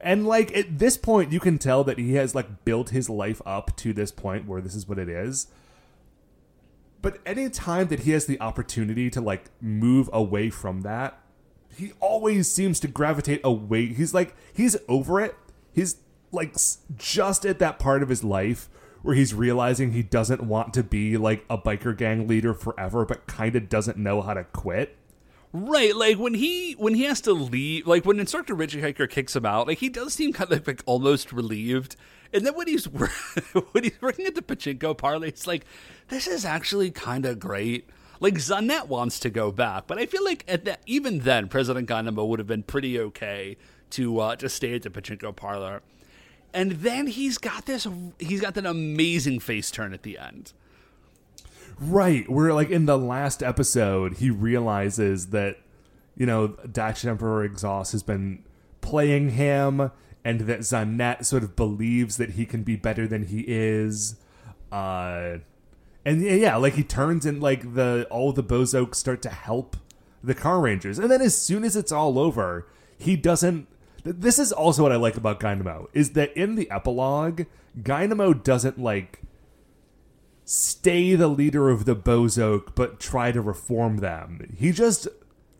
And like at this point you can tell that he has like built his life up to this point where this is what it is. But any time that he has the opportunity to like move away from that, he always seems to gravitate away. He's like he's over it. He's like just at that part of his life where he's realizing he doesn't want to be like a biker gang leader forever, but kind of doesn't know how to quit. Right, like when he when he has to leave, like when Instructor Richie Hiker kicks him out, like he does seem kind of like, like almost relieved. And then when he's <laughs> when he's working at the pachinko parlor, it's like this is actually kind of great. Like Zanet wants to go back, but I feel like at that even then, President Gynamo would have been pretty okay to uh, to stay at the pachinko parlor. And then he's got this he's got that amazing face turn at the end. Right, where like in the last episode, he realizes that you know Dash Emperor Exhaust has been playing him, and that Zanet sort of believes that he can be better than he is. Uh, and yeah, like he turns and like the all the Bowzock start to help the Car Rangers, and then as soon as it's all over, he doesn't. th- This is also what I like about Gynamo is that in the epilogue, Gynamo doesn't like stay the leader of the Bowzock, but try to reform them. He just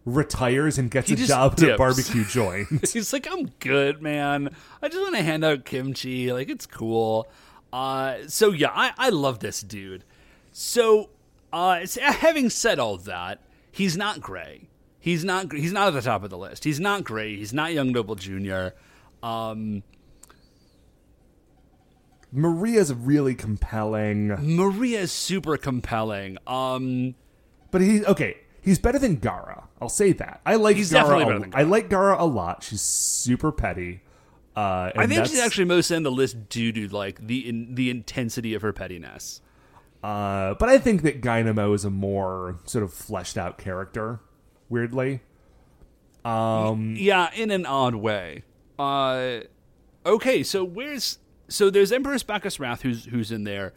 retires and gets He a just job at a dips. barbecue joint. <laughs> He's like, I'm good, man. I just want to hand out kimchi. Like, it's cool. Uh, so yeah, I, I love this dude. So, uh, s- having said all that, he's not gray. He's not. He's not at the top of the list. He's not gray. He's not Young Noble Jr. Um, Maria's really compelling, Maria is super compelling. Um, but he okay. He's better than Gara. I'll say that. I like He's Gara. definitely a- better than I like Gara a lot. She's super petty. Uh, and I think she's actually most in the list due to like the in, the intensity of her pettiness. Uh, but I think that Gynamo is a more sort of fleshed out character. Weirdly, Yeah, in an odd way. Uh, okay, so where's so there's Emperor Bacchus Wrath who's who's in there.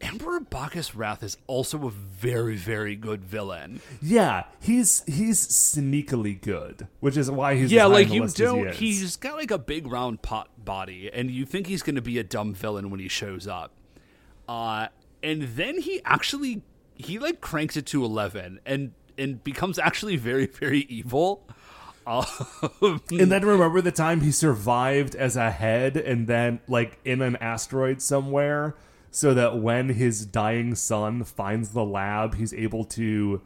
Emperor Bacchus Wrath is also a very very good villain. yeah, he's he's sneakily good, which is why he's yeah, like you don't. he he's got like a big round pot body, and you think he's going to be a dumb villain when he shows up. Uh, and then he actually he like cranks it to eleven and and becomes actually very very evil. Um, And then remember the time he survived as a head and then like in an asteroid somewhere so that when his dying son finds the lab he's able to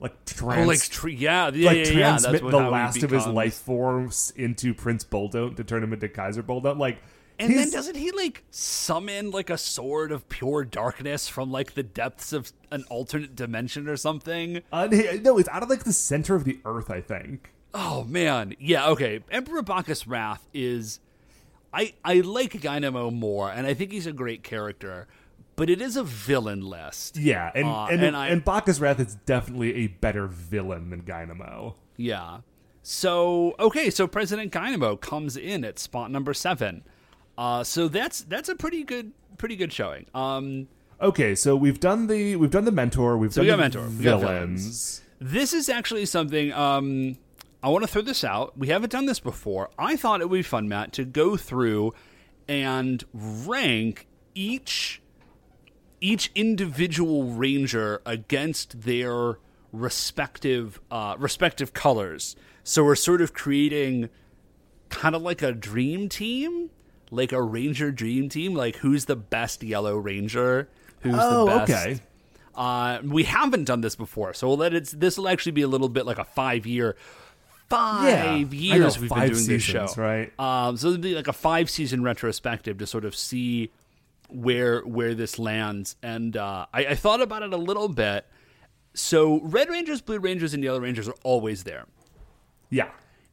like trans- Oh, like tr- yeah, yeah, like yeah, yeah. Transmit what- the last of his life forms into Prince Buldont to turn him into Kaiser Buldont like And then doesn't he like summon like a sword of pure darkness from like the depths of an alternate dimension or something? uh, no it's out of like the center of the earth I think Oh man, yeah, okay. Emperor Bacchus Wrath is, I I like Gynamo more, and I think he's a great character, but it is a villain list. yeah and Uh, and, and I- and Bacchus Wrath is definitely a better villain than Gynamo Yeah. So okay, so President Gynamo comes in at spot number seven. Uh, so that's that's a pretty good pretty good showing. Um, Okay, so we've done the we've done the mentor, we've we done got the mentor, we got villains. This is actually something um, I want to throw this out. We haven't done this before. I thought it would be fun, Matt, to go through and rank each each individual ranger against their respective uh, respective colors. So we're sort of creating kind of like a dream team, like a ranger dream team. Like who's the best yellow ranger? Who's Oh, the best? okay. Uh, we haven't done this before, so we'll let it. This will actually be a little bit like a five year, five Yeah, years know, we've five been doing this show, seasons, right? Um, so it'd be like a five season retrospective to sort of see where where this lands. And uh, I, I thought about it a little bit. So Red Rangers, Blue Rangers, and Yellow Rangers are always there. Yeah.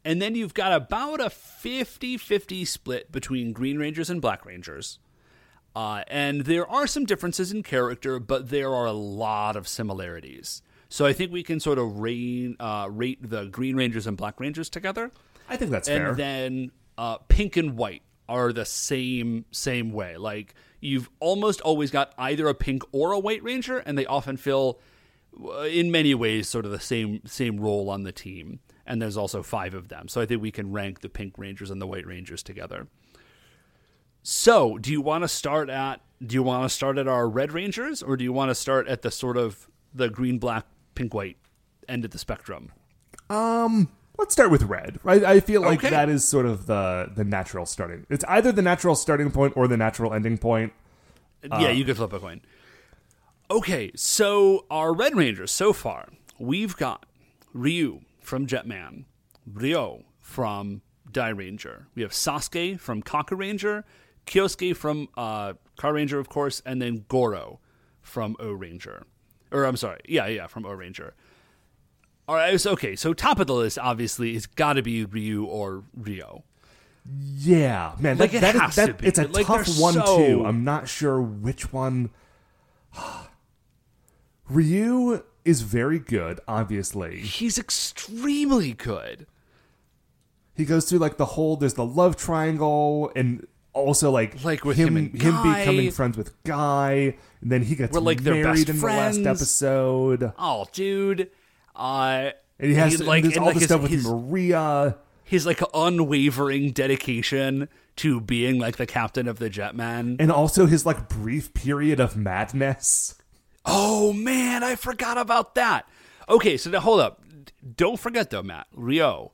And then you've got about a 50 50 split between Green Rangers and Black Rangers. Uh, and there are some differences in character, but there are a lot of similarities. So I think we can sort of rate, uh, rate the Green Rangers and Black Rangers together. I think that's And fair. And then uh, Pink and White are the same same way. Like you've almost always got either a pink or a white ranger, and they often fill, uh, in many ways, sort of the same same role on the team. And there's also five of them, so I think we can rank the pink rangers and the white rangers together. So, do you want to start at do you want to start at our Red Rangers or do you want to start at the sort of the green, black, pink, white end of the spectrum? Um, let's start with red. Right? I feel like Okay. that is sort of the the natural starting. It's either the natural starting point or the natural ending point. yeah, you could flip a coin. Okay, so our Red Rangers so far, we've got Ryu from Jetman, Ryo from Dairanger. We have Sasuke from Kakuranger, Kyosuke from uh, Car Ranger, of course, and then Goro from O Ranger. Or I'm sorry, yeah, yeah, from O Ranger. All right, so okay, so top of the list obviously is got to be Ryu or Ryo. Yeah, man, Like, that, it that is- has that- to be. it's a Like, tough one so- too. I'm not sure which one. <sighs> Ryu is very good. Obviously, He's extremely good. he goes through like the whole. There's the love triangle, and also like Like with him, him and Guy. becoming friends with Guy, and then he gets We're like their married best in friends. the last episode. Oh, dude. Uh, And he has to, like there's and, all like the his, stuff with his, Maria. his like unwavering dedication to being like the captain of the Jetman. and also his like brief period of madness. Oh man, I forgot about that. Okay, so now hold up. Don't forget though, Matt. Ryo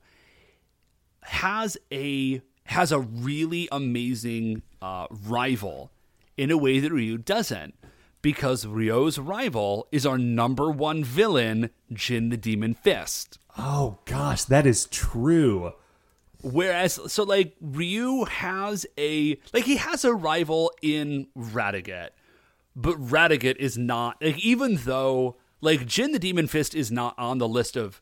has a has a really amazing uh, rival in a way that Ryu doesn't. Because Ryo's rival is our number one villain, Jin the Demon Fist. Oh gosh, that is true. Whereas, so like Ryu has a like he has a rival in Radiguet, but Radiguet is not like even though like Jin the Demon Fist is not on the list of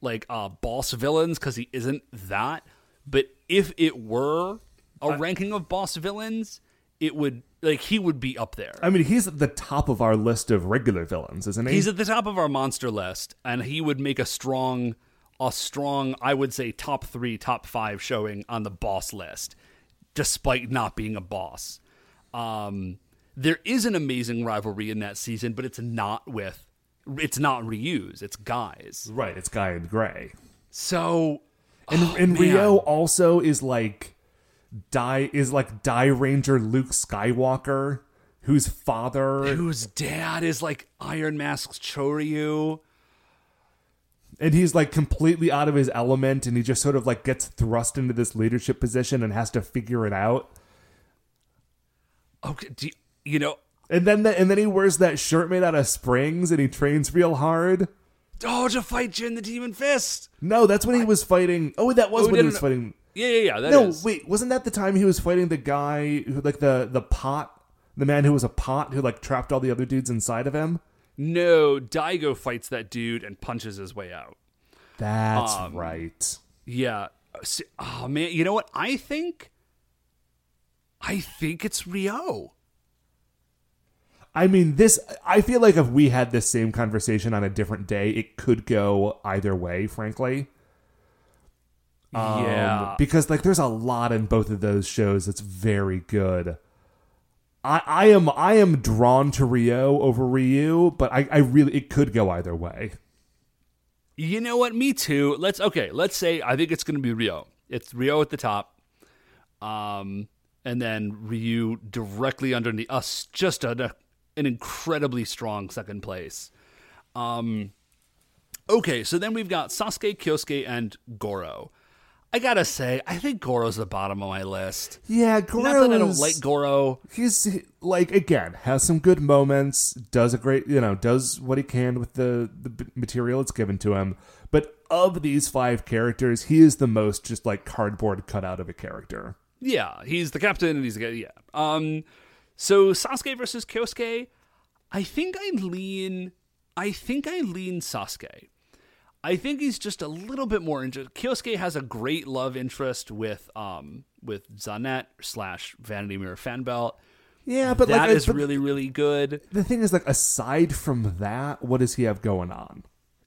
like uh boss villains because he isn't that. But if it were a ranking of boss villains, it would like he would be up there. I mean, he's at the top of our list of regular villains, isn't he? He's at the top of our monster list, and he would make a strong, a strong, I would say, top three, top five showing on the boss list, despite not being a boss. Um, there is an amazing rivalry in that season, but it's not with, it's not Ryu's, it's Guy's. right. It's Guy and Gray, So, and Oh, and man. Ryo also is like die is like Dairanger Luke Skywalker, whose father whose dad is like Iron Mask's Choryu. and he's like completely out of his element, and he just sort of like gets thrust into this leadership position and has to figure it out. Okay, do you, you know, And then the, and then he wears that shirt made out of springs, and he trains real hard. Oh, to fight Jin the Demon Fist. No, that's when he was fighting. Oh, that was Oh, when he no, was no. fighting. Yeah, yeah, yeah. that no, is. wait, wasn't that the time he was fighting the guy who, like the the pot, the man who was a pot who like trapped all the other dudes inside of him? No, Daigo fights that dude and punches his way out. That's Um, right. Yeah. S- Oh man, you know what? I think I think it's Ryo. I mean, this. I feel like if we had this same conversation on a different day, it could go either way. Frankly, Um, yeah. because like there's a lot in both of those shows that's very good. I, I am I am drawn to Ryo over Ryu, but I, I really it could go either way. You know what? Me too. Let's okay, let's say I think it's going to be Ryo. It's Ryo at the top. Um and then Ryu directly underneath us just a, an incredibly strong second place. Um Okay, so then we've got Sasuke, Kyosuke and Goro. I got to say, I think Goro's the bottom of my list. Yeah, Goro Not that I don't like Goro. he's like again has some good moments does a great you know does what he can with the the material it's given to him but of these five characters he is the most just like cardboard cut out of a character Yeah, he's the captain and he's the guy. Yeah. Um, so Sasuke versus Kyosuke, I think I lean. I think I lean Sasuke. I think he's just a little bit more interested. Kyosuke has a great love interest with um with Zanet slash Vanity Mirror Fanbelt. yeah but That like is but really really good. the thing is like aside from that what does he have going on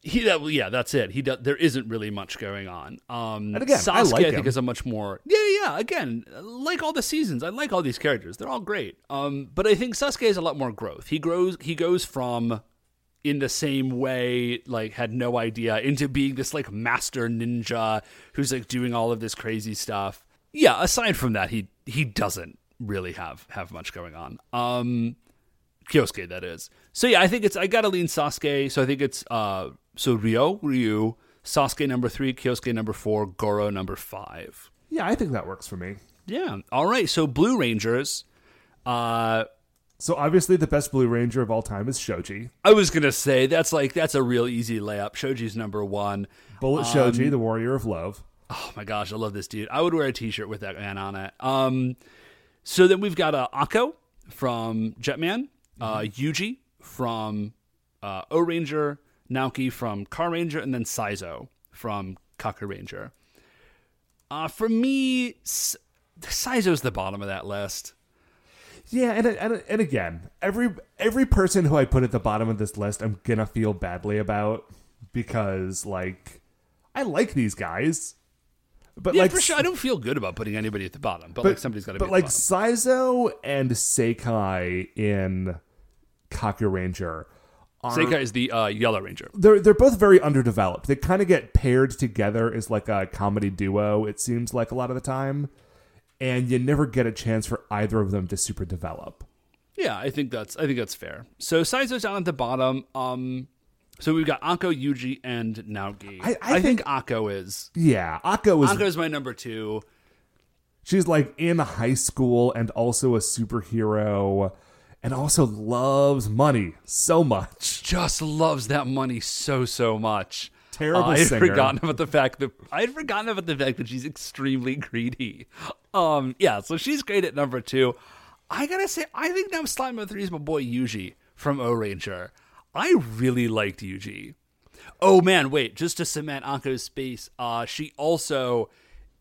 He that yeah, that's it. He does, there isn't really much going on. Um, And again, Sasuke I like think him. is a much more yeah yeah. yeah, Again, like all the seasons, I like all these characters. They're all great. Um, but I think Sasuke has a lot more growth. He grows. He goes from in the same way like had no idea into being this like master ninja who's like doing all of this crazy stuff. Yeah. Aside from that, he he doesn't really have have much going on. Um, Kyosuke, that is. So yeah, I think it's I gotta lean Sasuke. So I think it's uh so Ryo Ryu Sasuke number three, Kyosuke number four, Goro number five. Yeah, I think that works for me. Yeah. All right. So Blue Rangers. Uh, So obviously, the best Blue Ranger of all time is Shoji. I was gonna say that's like that's a real easy layup. Shoji's number one. Bullet Shoji, the warrior of love. Oh my gosh, I love this dude. I would wear a T-shirt with that man on it. Um, so then we've got uh, Akko from Jetman, uh, Yuji from uh, O Ranger, Naoki from Car Ranger, and then Saizo from Kaku Ranger. Uh, for me, S- Saizo's the bottom of that list. Yeah, and, and and again, every every person who I put at the bottom of this list, I'm gonna feel badly about because like I like these guys, but Yeah, like for sure. I don't feel good about putting anybody at the bottom, but, but like somebody's got to be. But like. Saizo and Seikai in Kaku Ranger, are, Seika is the uh, Yellow Ranger. they're they're both very underdeveloped. They kind of get paired together as like a comedy duo. It seems like a lot of the time, and you never get a chance for either of them to super develop. Yeah, I think that's I think that's fair. So Saizo's down at the bottom. Um, so we've got Anko, Yuji, and Naoki. I- I think, think- Akko is Yeah, Akko is Akko is my number two. she's like in high school and also a superhero and also loves money so much. Just loves that money so so much. Terrible Uh, I had singer. forgotten about the fact that I had forgotten about the fact that she's extremely greedy. Um, yeah, so she's great at number two. I gotta say, I think now slide number three is my boy Yuji from O Ranger. I really liked Yuji. Oh man, wait, just to cement Anko's space, uh, she also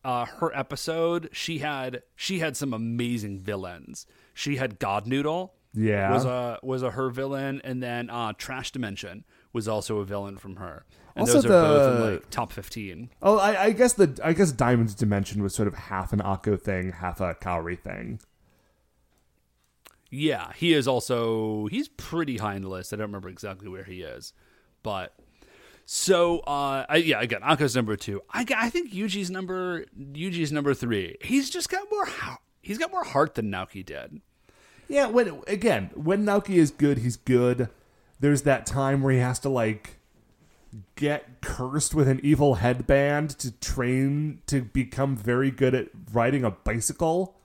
uh, her episode, she had she had some amazing villains. She had God Noodle, Yeah. was a was a her villain, and then uh, Trash Dimension was also a villain from her. And Also those are both in the- like top fifteen. Oh, I, I guess the I guess Diamond's Dimension was sort of half an Akko thing, half a Kaori thing. Yeah, he is also he's pretty high in the list. I don't remember exactly where he is, but so uh, I, yeah, again, Anko's number two. I, I think Yuji's number Yuji's number three. He's just got more he's got more heart than Naoki did. Yeah, when again, when Naoki is good, he's good. There's that time where he has to like get cursed with an evil headband to train to become very good at riding a bicycle.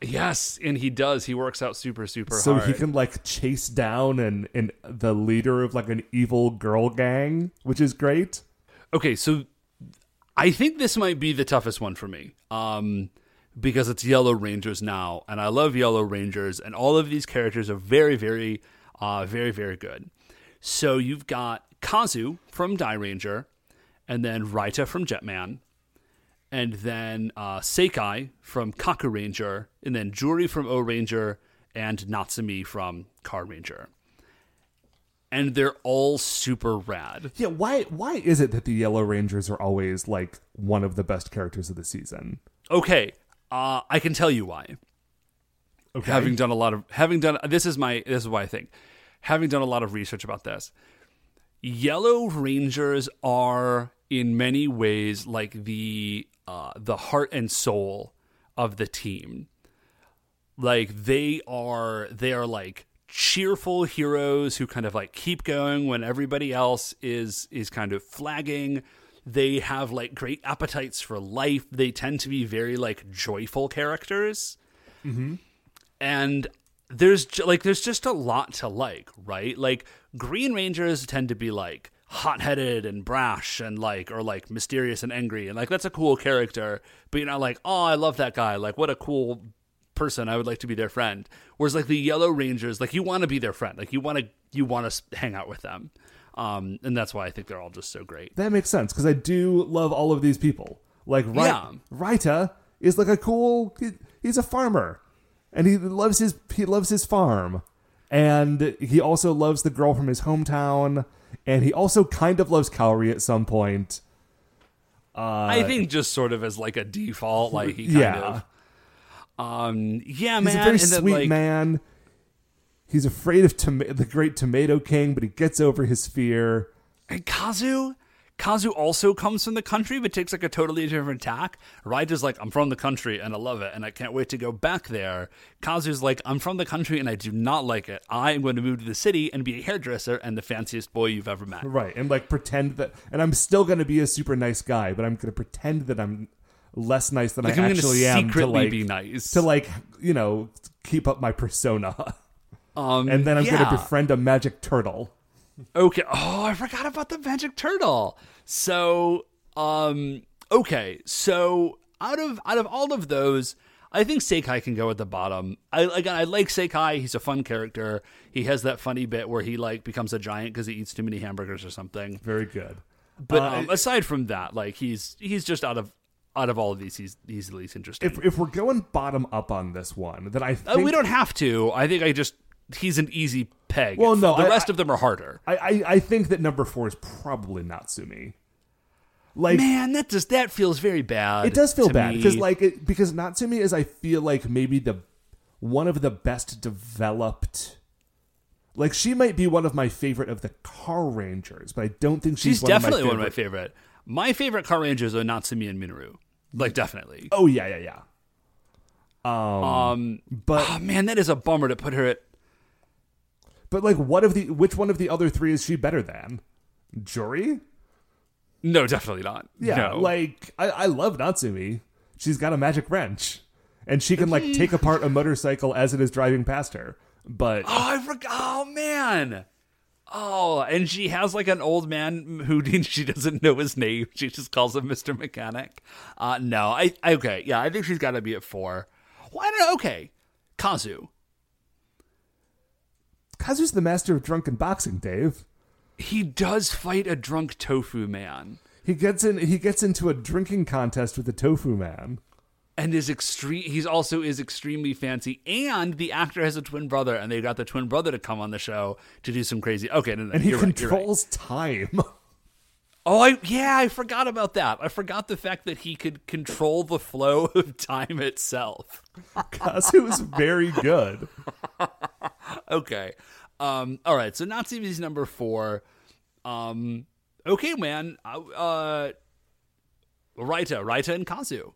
Yes, and he does. He works out super super so hard. So he can like chase down and and the leader of like an evil girl gang, which is great. Okay, so I think this might be the toughest one for me. Um because it's Yellow Rangers now, and I love Yellow Rangers, and all of these characters are very, very, uh, very, very good. So you've got Kazu from Dairanger, and then Raita from Jetman, and then uh, Seikai from Kaku Ranger, and then Juri from O Ranger, and Natsumi from Car Ranger. And they're all super rad. Yeah, why why is it that the Yellow Rangers are always like one of the best characters of the season? Okay, uh, I can tell you why. Okay. Having done a lot of having done this is my this is why I think having done a lot of research about this. Yellow Rangers are in many ways like the uh, the heart and soul of the team. Like they are they are like cheerful heroes who kind of like keep going when everybody else is is kind of flagging. They have like great appetites for life. They tend to be very like joyful characters. Mm-hmm. And there's like there's just a lot to like right? Like green rangers tend to be like hot-headed and brash and like or like mysterious and angry and like that's a cool character. But you're not like oh i love that guy. Like what a cool person. I would like to be their friend. Whereas like the yellow rangers like you want to be their friend. Like you want to you want to hang out with them um and that's why i think they're all just so great That makes sense because I do love all of these people. Like Rai- Yeah. Raita is like a cool. He's a farmer, and he loves his he loves his farm, and he also loves the girl from his hometown, and he also kind of loves Kaori at some point. i think just sort of as like a default like he kind Yeah. of um yeah He's man a very then, sweet like, man. He's afraid of toma- the Great Tomato King, but he gets over his fear. And Kazu, Kazu also comes from the country, but takes like a totally different tack. Raita's like, I'm from the country and I love it, and I can't wait to go back there. Kazu's like, I'm from the country and I do not like it. I am going to move to the city and be a hairdresser and the fanciest boy you've ever met. Right. And like pretend that and I'm still gonna be a super nice guy, but I'm gonna pretend that I'm less nice than Like, I I'm actually am to like be nice. to like, you know, keep up my persona. <laughs> Um, And then I'm yeah. gonna befriend a magic turtle. Okay. Oh, I forgot about the magic turtle. So, um, okay. So out of out of all of those, I think Seikai can go at the bottom. I again, I like Seikai. He's a fun character. He has that funny bit where he like becomes a giant because he eats too many hamburgers or something. Very good. But Uh, um, aside from that, like he's he's just out of out of all of these, he's he's the least interesting. if if we're going bottom up on this one, then I Uh, we don't have to. I think I just he's an easy peg. Well, no, the I- rest I- of them are harder. I, I, I think that number four is probably Natsumi. Like Man, that just that feels very bad. it does feel bad because like it, because Natsumi is I feel like maybe the one of the best developed. Like she might be one of my favorite of the Car Rangers, but I don't think she's, She's one definitely of my one of my favorite. My favorite car rangers are Natsumi and Minoru. Like definitely. Oh yeah, yeah, yeah. Um, Um But oh man, that is a bummer to put her at but like, what of the which one of the other three is she better than? Juri? No, definitely not. Yeah, no. like I, I love Natsumi. She's got a magic wrench, and she can like take apart a motorcycle as it is driving past her. But Oh, I forgot. Oh man. Oh, and she has like an old man who <laughs> she doesn't know his name. She just calls him Mr. Mechanic. Uh no, I okay, yeah, I think she's got to be at 4. Well, I don't know. Okay. Kazu. Kazu's the master of drunken boxing, Dave. He does fight a drunk tofu man. He gets in. He gets into a drinking contest with the Tofu Man. and is extreme. He's also is extremely fancy, and the actor has a twin brother, and they got the twin brother to come on the show to do some crazy. Okay, no, no, and he you're right, you're right. controls time. <laughs> Oh, I yeah, I forgot about that. I forgot the fact that he could control the flow <laughs> of time itself. Kazu was very good. Okay, um, all right. So Natsumi's number four. Um, okay, man. Uh, uh, Raita, Raita, and Kazu.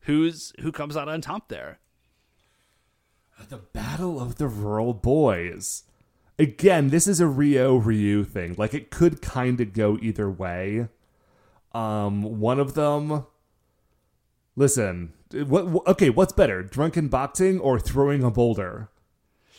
Who's who comes out on top there? The Battle of the Rural Boys. Again, this is a Ryo Ryu thing. Like it could kind of go either way. Um, one of them. Listen, what? Okay, what's better, drunken boxing or throwing a boulder?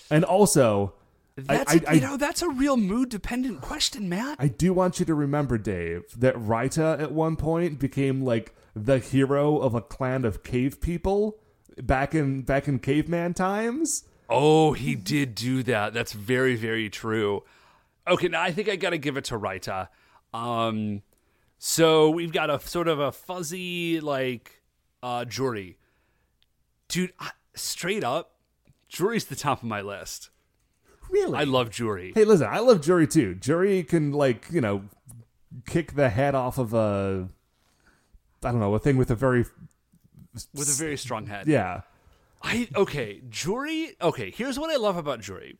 And also, That's I, I, you know that's a real mood dependent question, Matt. I do want you to remember, Dave, that Raita at one point became like the hero of a clan of cave people back in back in caveman times. Oh, he did do that. That's very, very true. Okay, now I think I got to give it to Raita. Um, so we've got a sort of a fuzzy like uh, Juri, dude. I, straight up, Juri's the top of my list. Really? I love Juri. Hey, listen, I love Juri too. Juri can like, you know, kick the head off of a I don't know, a thing with a very with a very strong head. yeah. I okay, Juri. Okay, here's what I love about Juri.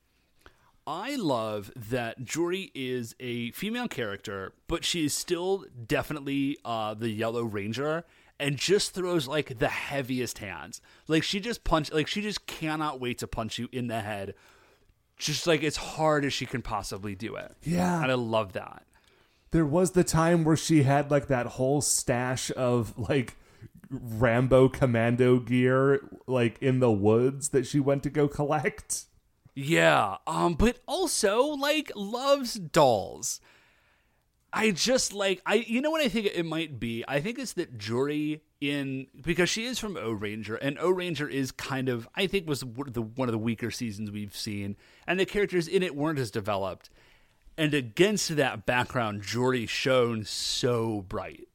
I love that Juri is a female character, but she is still definitely uh, the Yellow Ranger, and just throws like the heaviest hands. Like she just punch, like she just cannot wait to punch you in the head, just like as hard as she can possibly do it. Yeah. and I love that. There was the time where she had like that whole stash of like Rambo commando gear like in the woods that she went to go collect. Yeah, um, but also like loves dolls. I just like I you know what I think it might be? I think it's that Juri in because she is from O Ranger and O Ranger is kind of I think was the one of the weaker seasons we've seen and the characters in it weren't as developed. And against that background, Juri shone so bright.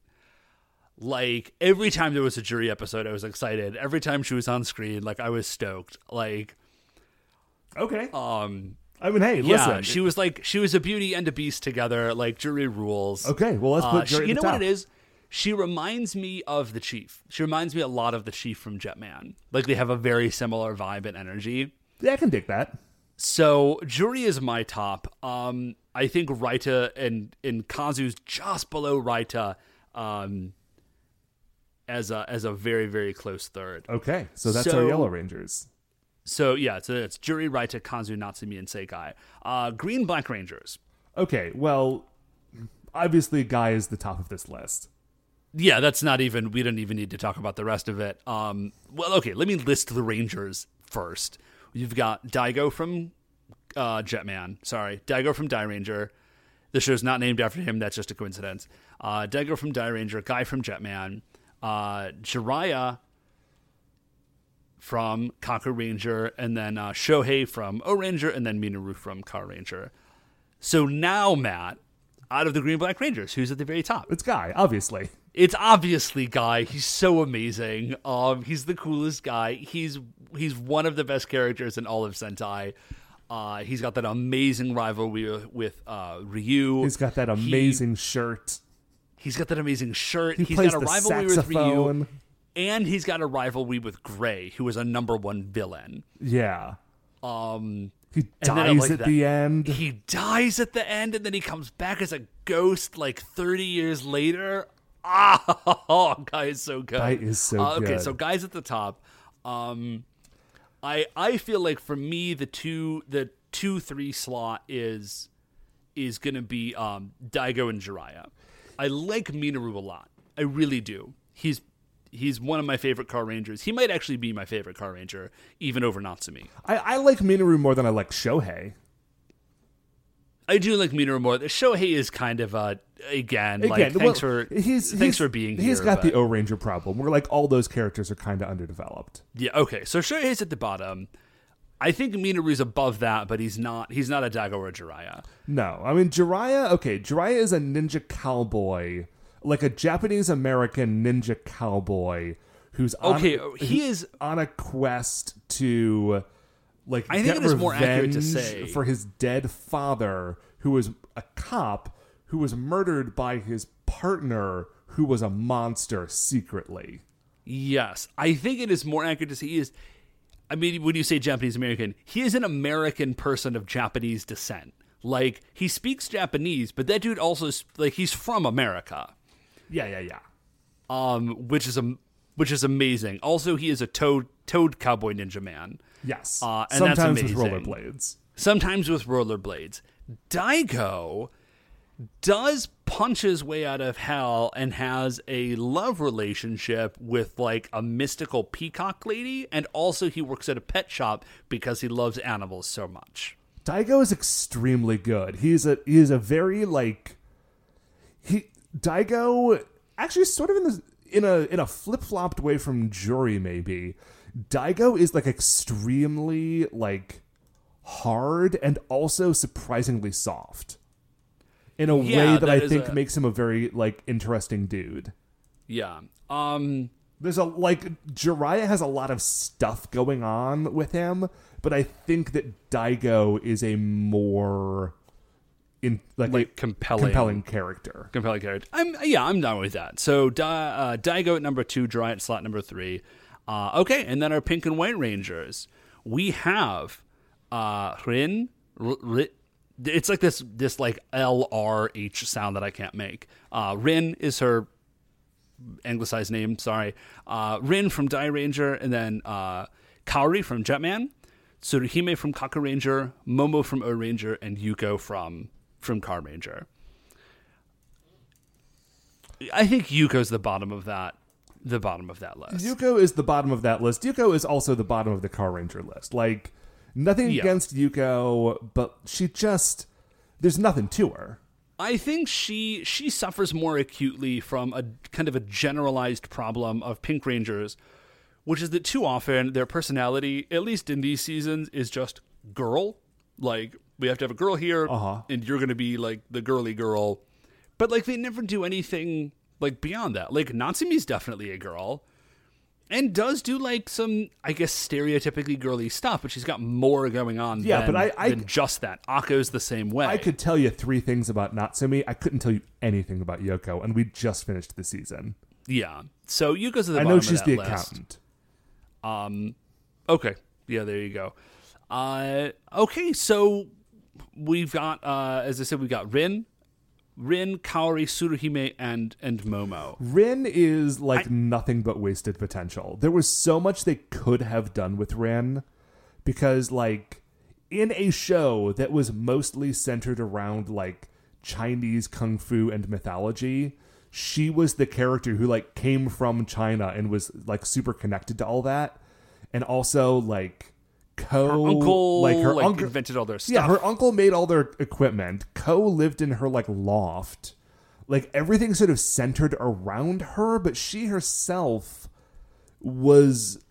Like every time there was a Juri episode, I was excited. Every time she was on screen, like I was stoked. Like Okay. um I mean, hey, yeah, listen. she was like she was a beauty and a beast together. Like Juri rules. okay, well let's Uh, put she- Juri you know the what it is? She reminds me of the chief. She reminds me a lot of the chief from Jetman. Like they have a very similar vibe and energy. Yeah, I can dig that. So Juri is my top. Um, I think Raita and and Kazu's just below Raita um, as a as a very very close third. Okay, so that's So- our Yellow Rangers. So yeah, so it's Juri, Raita, Kazu, Natsumi, and Seikai. Uh, Green Black Rangers. Okay, well, obviously, Guy is the top of this list. Yeah, that's not even. We don't even need to talk about the rest of it. Um, well, okay, let me list the Rangers first. You've got Daigo from uh, Jetman. Sorry, Daigo from Dairanger. The show's not named after him. That's just a coincidence. Uh, Daigo from Dairanger, Guy from Jetman, uh, Jiraiya from Kakuranger, and then uh, Shohei from O Ranger, and then Minoru from Car Ranger. So now, Matt, out of the Green Black Rangers, who's at the very top? It's Guy, obviously. it's obviously guy he's so amazing um he's the coolest guy he's he's one of the best characters in all of sentai uh he's got that amazing rivalry with, uh ryu He's got that He- amazing shirt. He's got that amazing shirt He has plays got a the rivalry with ryu saxophone. and he's got a rivalry with gray who is a number one villain Yeah. um He And then I dies like at that. the end. he dies at the end and then he comes back as a ghost like 30 years later ah <laughs> guy is so good Guy is so Uh, okay good. so guys at the top um i i feel like for me the two the two three slot is is gonna be um daigo and jiraiya i like minoru a lot i really do he's he's one of my favorite car rangers he might actually be my favorite car ranger even over natsumi I, I like Minoru more than I like Shohei. I do like Minoru more. Shohei is kind of uh again, like Again, thanks well, for he's, thanks he's- for being He's here. got the O Ranger problem, where like all those characters are kind of underdeveloped. yeah. Okay, so Shohei's at the bottom. I think Minoru's above that, but he's not. He's not a Daigo or a Jiraiya. No, I mean Jiraiya. Okay, Jiraiya is a ninja cowboy, like a Japanese American ninja cowboy who's on, Okay, he is- on a quest to like I think it is more accurate to say- for his dead father, who was a cop who was murdered by his partner, who was a monster secretly. Yes, I think it is more accurate to say he is. I mean, when you say Japanese American, he is an American person of Japanese descent. Like he speaks Japanese, but that dude also like he's from America. Yeah, yeah, yeah. um, which is a which is amazing. Also, he is a toad toad cowboy ninja man. Yes. Uh, and that's Sometimes with rollerblades. Sometimes with rollerblades. Daigo does punch his way out of hell and has a love relationship with like a mystical peacock lady, and also he works at a pet shop because he loves animals so much. Daigo is extremely good. He's a he's a very like he Daigo actually sort of in the in a in a flip flopped way from Juri maybe. Daigo is like extremely like hard and also surprisingly soft in a Yeah, way that, that I think a- makes him a very like interesting dude. Yeah. Um. There's a like Jiraiya has a lot of stuff going on with him, but I think that Daigo is a more in like, Like compelling. compelling character. compelling character. I'm yeah, I'm done with that. So Di- uh, Daigo at number two, Dry at slot number three. Uh, okay, and then our pink and white rangers. We have uh, Rin. R- R- it's like this this like L R H sound that I can't make. Uh, Rin is her anglicized name. Sorry, uh, Rin from Dairanger, and then uh, Kaori from Jetman. Tsuruhime from Kakuranger, Momo from O Ranger, and Yuko from from Car Ranger. I think Yuko's the bottom of that. The bottom of that list. Yuko is the bottom of that list. Yuko is also the bottom of the Car Ranger list. Like nothing Yeah. against Yuko, but she just there's nothing to her. I think she she suffers more acutely from a kind of a generalized problem of Pink Rangers, which is that too often their personality, at least in these seasons, is just girl. Like we have to have a girl here, Uh-huh. and you're going to be like the girly girl. But like they never do anything like beyond that. Like Natsumi's definitely a girl. And does do like some, I guess, stereotypically girly stuff, but she's got more going on Yeah, than, but I- I- than just that. Akko's the same way. I could tell you three things about Natsumi. I couldn't tell you anything about Yoko, and we just finished the season. Yeah. So go to the I know she's the list. accountant. Um okay. Yeah, there you go. Uh okay, so we've got, uh, as I said, we've got Rin, Rin, Kaori, Tsuruhime, and and Momo. Rin is like nothing but wasted potential. There was so much they could have done with Rin because like in a show that was mostly centered around like Chinese kung fu and mythology, she was the character who like came from China and was like super connected to all that. And also like Ko Her uncle, like her like, uncle invented all their stuff. yeah, her uncle made all their equipment. Co lived in her like loft. Like everything sort of centered around her, but she herself was.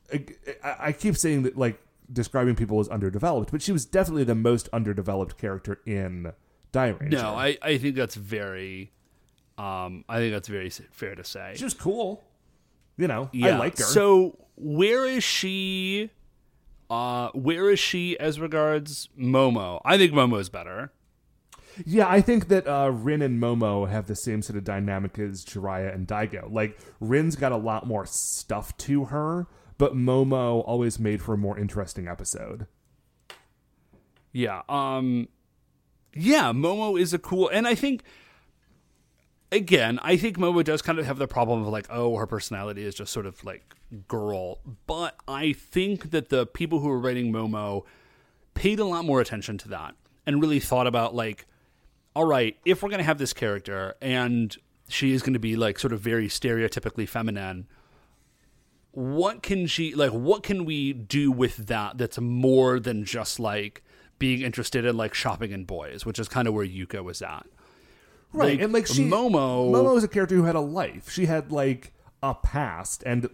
I, I keep saying that, like describing people as underdeveloped, but she was definitely the most underdeveloped character in Dairanger. No, I, I think that's very, um, I think that's very fair to say. she was cool. You know, I like her. So where is she? Uh, where is she as regards Momo? I think Momo is better. Yeah, I think that uh, Rin and Momo have the same sort of dynamic as Jiraiya and Daigo. Like Rin's got a lot more stuff to her, but Momo always made for a more interesting episode. Yeah. Um yeah, Momo is a cool and I think again, I think Momo does kind of have the problem of like, oh, her personality is just sort of like girl. But I think that the people who were writing Momo paid a lot more attention to that and really thought about like, all right, if we're gonna have this character and she is gonna be like sort of very stereotypically feminine, what can she like what can we do with that that's more than just like being interested in like shopping in boys which is kind of where yuka was at Right, and like she momo Momo is a character who had a life. She had like a past and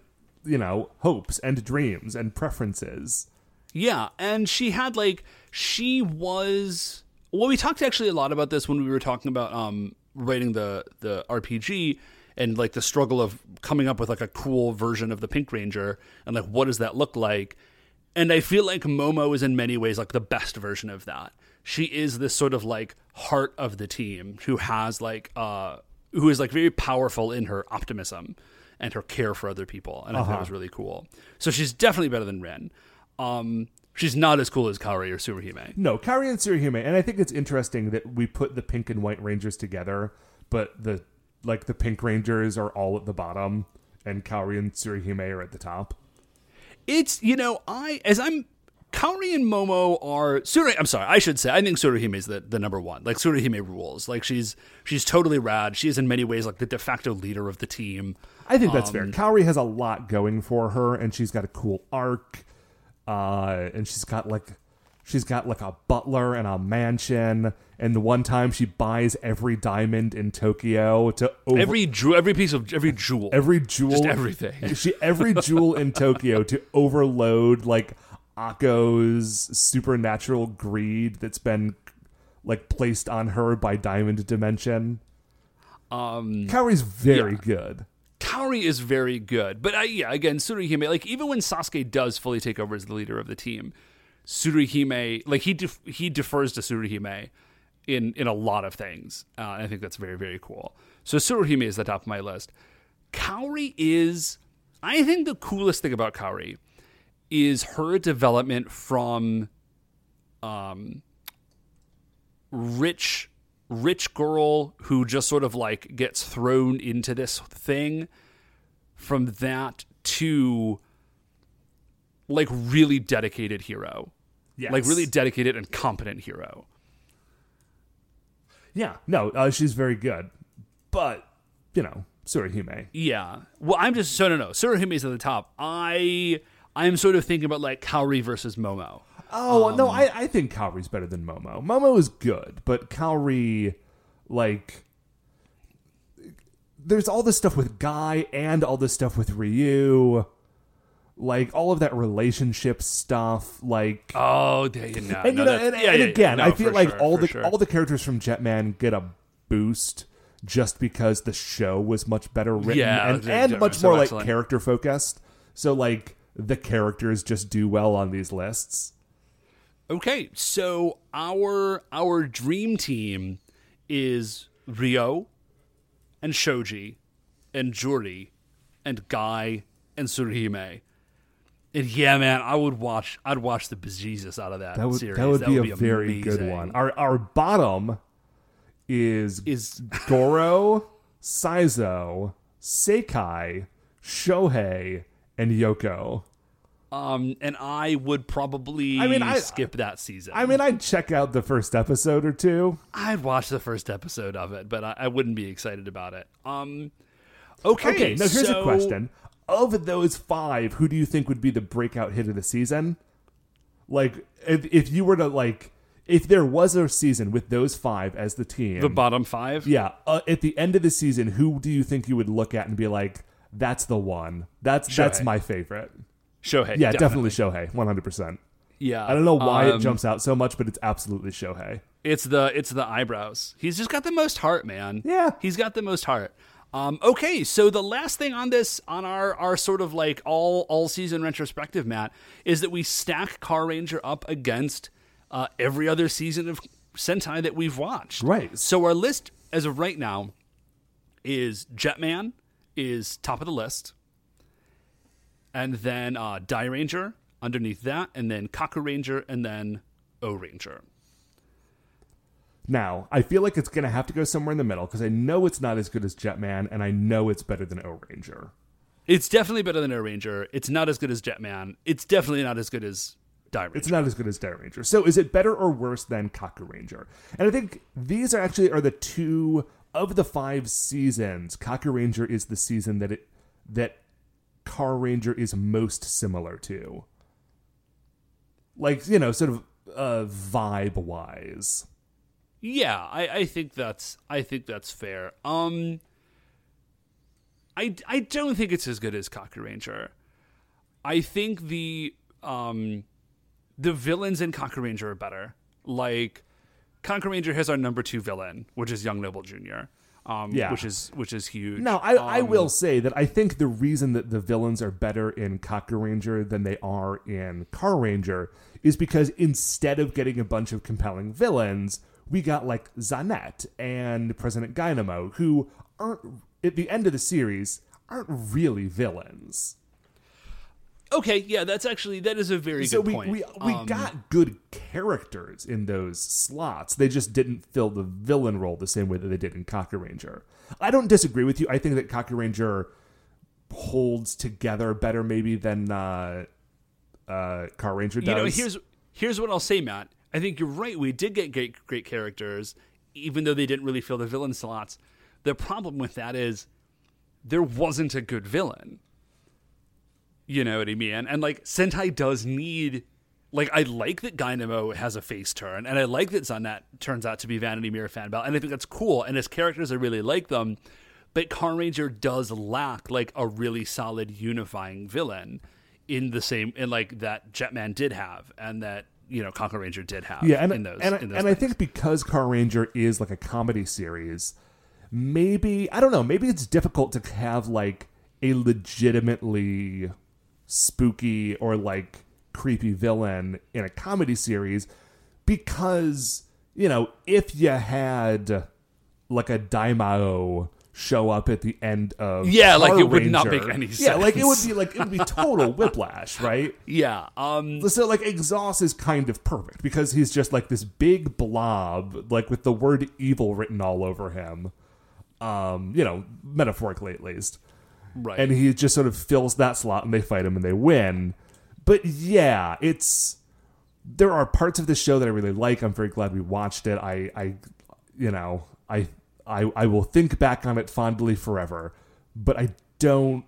you know hopes and dreams and preferences. yeah and she had like she was well we talked actually a lot about this when we were talking about um writing the the rpg and like the struggle of coming up with like a cool version of the pink ranger and like what does that look like? And i feel like momo is in many ways like the best version of that. She is this sort of like heart of the team who has like uh who is like very powerful in her optimism and her care for other people and i think it was really cool. So she's definitely better than ren. Um she's not as cool as Kaori or tsuruhime. No, Kaori and Tsuruhime, and I think it's interesting that we put the pink and white rangers together, but the like the pink rangers are all at the bottom, and Kaori and Tsuruhime are at the top. it's you know I as I'm Kaori and Momo are. I'm sorry, I should say I think Tsuruhime is the, the number one. Like Tsuruhime rules. Like she's she's totally rad. She is in many ways like the de facto leader of the team. I think that's Um, fair. Kaori has a lot going for her, and she's got a cool arc, uh, and she's got like she's got like a butler and a mansion. And the one time she buys every diamond in Tokyo to over, Every jewel, every piece of every jewel. every jewel, Just everything. She every jewel in Tokyo to <laughs> overload like Akko's supernatural greed that's been like placed on her by Diamond Dimension. um, Kaori's very Yeah. good. Kaori is very good, but I, yeah, again, Tsuruhime. Like even when Sasuke does fully take over as the leader of the team, Tsuruhime, like he def- he defers to Tsuruhime in in a lot of things. Uh, I think that's very very cool. So Tsuruhime is the top of my list. Kaori is, I think, the coolest thing about Kaori is her development from, um, rich rich girl who just sort of like gets thrown into this thing from that to like really dedicated hero. Yes. like really dedicated and competent hero. Yeah, no, uh, she's very good, but you know, Tsuruhime. yeah. Well i'm just so no no. Tsuruhime's at the top. I i'm sort of thinking about like kaori versus momo Oh Um, no, I, I think Kaori's better than Momo. Momo is good, but Kaori, like, there's all this stuff with Guy and all this stuff with Ryu, like all of that relationship stuff, like. oh there you know and, no, you know, and, yeah, and yeah, again, no, I feel like sure, all the sure. all the characters from Jetman get a boost just because the show was much better written Yeah, and, and much so more like character focused. So like the characters just do well on these lists. Okay, so our our dream team is Ryo and Shoji and Juri and Guy and Tsuruhime. And yeah, man, I would watch. I'd watch the bejesus out of that, That would series. that would be a very amazing. good one. Our our bottom is Is Goro, <laughs> Saizo, Seikai, Shohei, and Yoko. Um, and I would probably. I mean, I- skip that season. I mean, I'd check out the first episode or two. I'd watch the first episode of it, but I, I wouldn't be excited about it. Um, okay. Okay, now here's so- a question. Of those five, who do you think would be the breakout hit of the season? Like, if, if you were to, like, if there was a season with those five as the team, The bottom five. yeah, uh, at the end of the season, who do you think you would look at and be like, that's the one? That's that's my favorite. Shohei. Yeah, definitely, Shohei, 100%. Yeah. I don't know why it Um, jumps out so much, but it's absolutely Shohei. It's the it's the eyebrows. He's just got the most heart, man. Yeah. He's got the most heart. Um, okay, so the last thing on this on our our sort of like all all season retrospective, Matt, is that we stack Car Ranger up against uh, every other season of Sentai that we've watched. Right. So our list as of right now is Jetman is top of the list, and then uh, Dairanger underneath that, and then Kakuranger, and then O Ranger. Now, I feel like it's going to have to go somewhere in the middle because I know it's not as good as Jetman, and I know it's better than O Ranger. It's definitely better than O Ranger. It's not as good as Jetman. It's definitely not as good as Dairanger. It's not as good as Dairanger. So is it better or worse than Kakuranger? And I think these are actually are the two of the five seasons. Kakuranger is the season that it that Car Ranger is most similar to. Like, you know, sort of uh vibe wise. yeah, I, I think that's I think that's fair. Um, I I don't think it's as good as Kakuranger. I think the um the villains in Kakuranger are better. Like Kakuranger has our number two villain, which is Young Noble Jr. Um, Yeah. which is which is huge. Now, I, I Um, will say that I think the reason that the villains are better in Kakuranger than they are in Car Ranger is because instead of getting a bunch of compelling villains, we got like Zanet and President Gynamo, who aren't at the end of the series aren't really villains. Okay, yeah, that's actually that is a very So good we point. we, we Um, got good characters in those slots. They just didn't fill the villain role the same way that they did in Kakuranger. I don't disagree with you. I think that Kaku Ranger holds together better maybe than uh, uh, Car Ranger does. You know, here's here's what I'll say, Matt. I think you're right. We did get great great characters, even though they didn't really fill the villain slots. The problem with that is there wasn't a good villain. You know what I mean? And like Sentai does need like I like that Gynamo has a face turn, and I like that Zanet turns out to be Vanity Mirror fan belt, and I think that's cool. And his characters, I really like them. But Car Ranger does lack like a really solid unifying villain in the same in like that Jetman did have, and that you know Kakuranger did have. yeah, and in those, and, in those and I think because Car Ranger is like a comedy series, maybe I don't know. Maybe it's difficult to have like a legitimately spooky or like creepy villain in a comedy series because you know if you had like a daimao show up at the end of Yeah, like, it would not make any yeah like it would be like it would be total whiplash right? Yeah, um, so like Exhaus is kind of perfect because he's just like this big blob like with the word evil written all over him. Um you know metaphorically at least right. and he just sort of fills that slot and they fight him and they win but yeah it's there are parts of the show that i really like i'm very glad we watched it i i you know i i i will think back on it fondly forever but i don't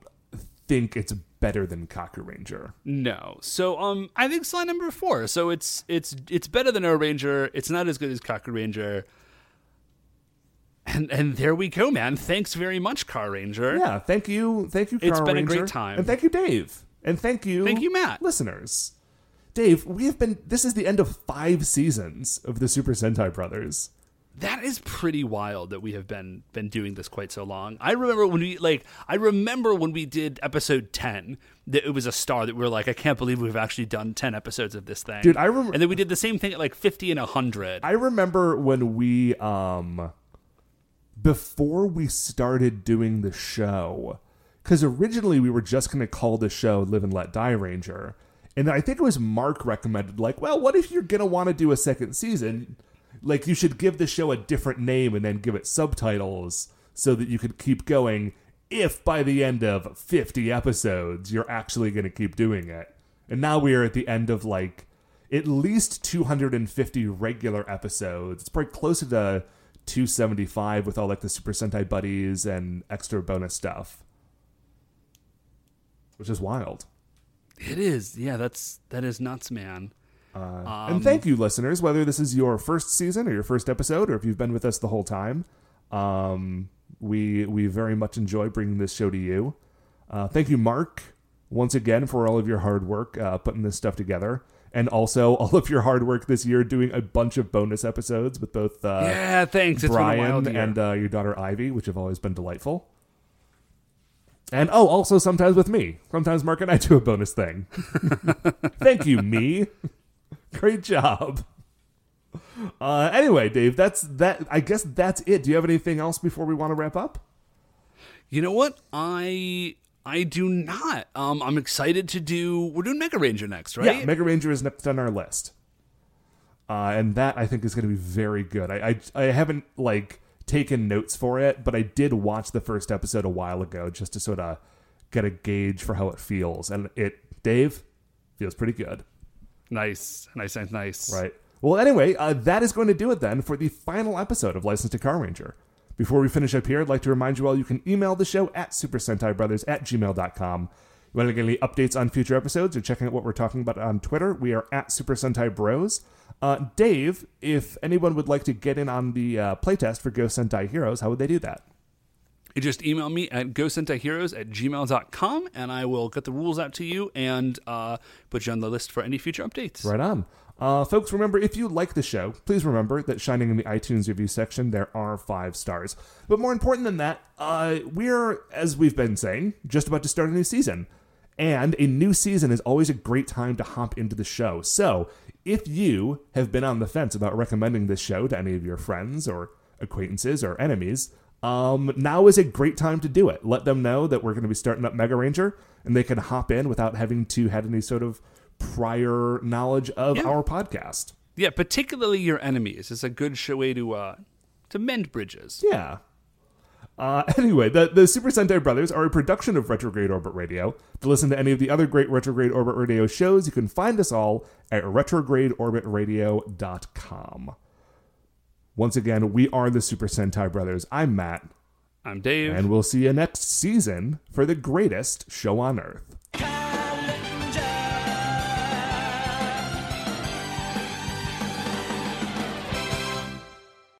think it's better than Kakuranger. No. So um I think slide number four. So it's it's it's better than O Ranger. It's not as good as Kakuranger. And and there we go, man. Thanks very much, Car Ranger. Yeah, thank you, thank you. It's been a great time. and thank you, Dave, and thank you, Thank you, Matt. listeners. Dave, we have been. This is the end of five seasons of the Super Sentai Brothers. That is pretty wild that we have been been doing this quite so long. I remember when we like I remember when we did episode 10 that it was a star that we were like I can't believe we've actually done 10 episodes of this thing. Dude, I remember- And then we did the same thing at like 50 and 100. I remember when we um before we started doing the show because originally we were just going to call the show Live and Let Die Ranger. And I think it was Mark recommended, like, well, what if you're going to want to do a second season? Like, you should give the show a different name and then give it subtitles so that you could keep going if by the end of 50 episodes you're actually going to keep doing it. And now we are at the end of like at least 250 regular episodes. It's probably closer to 275 with all like the Super Sentai buddies and extra bonus stuff. Which is wild. It is. Yeah, that's that is nuts, man. Uh, and thank you, listeners, whether this is your first season or your first episode, or if you've been with us the whole time. Um, we we very much enjoy bringing this show to you. Uh, thank you, Mark, once again for all of your hard work uh, putting this stuff together, and also <laughs> all of your hard work this year doing a bunch of bonus episodes with both uh, Yeah, thanks. It's Brian and uh, your daughter Ivy, which have always been delightful. And oh, also sometimes with me. Sometimes Mark and I <laughs> do a bonus thing. <laughs> Thank you, me. Great job. Uh, anyway, Dave, that's that. I guess that's it. Do you have anything else before we want to wrap up? You know what? I I do not. Um, I'm excited to do. We're doing Mega Ranger next, right? Yeah, Mega Ranger is next on our list, uh, and that I think is going to be very good. I, I I haven't like taken notes for it, but I did watch the first episode a while ago just to sort of get a gauge for how it feels, and it Dave feels pretty good. Nice, nice, nice, nice. Right. Well, anyway, uh, that is going to do it then for the final episode of License to Car Ranger. Before we finish up here, I'd like to remind you all you can email the show at Super Sentai Brothers at gmail.com. You want to get any updates on future episodes or checking out what we're talking about on Twitter? We are at Super Sentai Bros. Uh, Dave, if anyone would like to get in on the uh, playtest for Ghost Sentai Heroes, how would they do that? You just email me at ghostsentaheroes at gmail.com and I will get the rules out to you and uh, put you on the list for any future updates. Right on. Uh, folks, remember if you like the show, please remember that shining in the iTunes review section, there are five stars. But more important than that, uh, we're, as we've been saying, just about to start a new season. And a new season is always a great time to hop into the show. So if you have been on the fence about recommending this show to any of your friends or acquaintances or enemies, um, now is a great time to do it. Let them know that we're going to be starting up Mega Ranger, and they can hop in without having to have any sort of prior knowledge of Yeah. our podcast. Yeah, particularly your enemies is a good show way to uh, to mend bridges. Yeah. Uh, <laughs> anyway, the, the Super Sentai Brothers are a production of Retrograde Orbit Radio. To listen to any of the other great Retrograde Orbit Radio shows, you can find us all at retrogradeorbitradio.com. Once again, we are the Super Sentai Brothers. I'm Matt, I'm Dave. and we'll see you next season for the greatest show on Earth.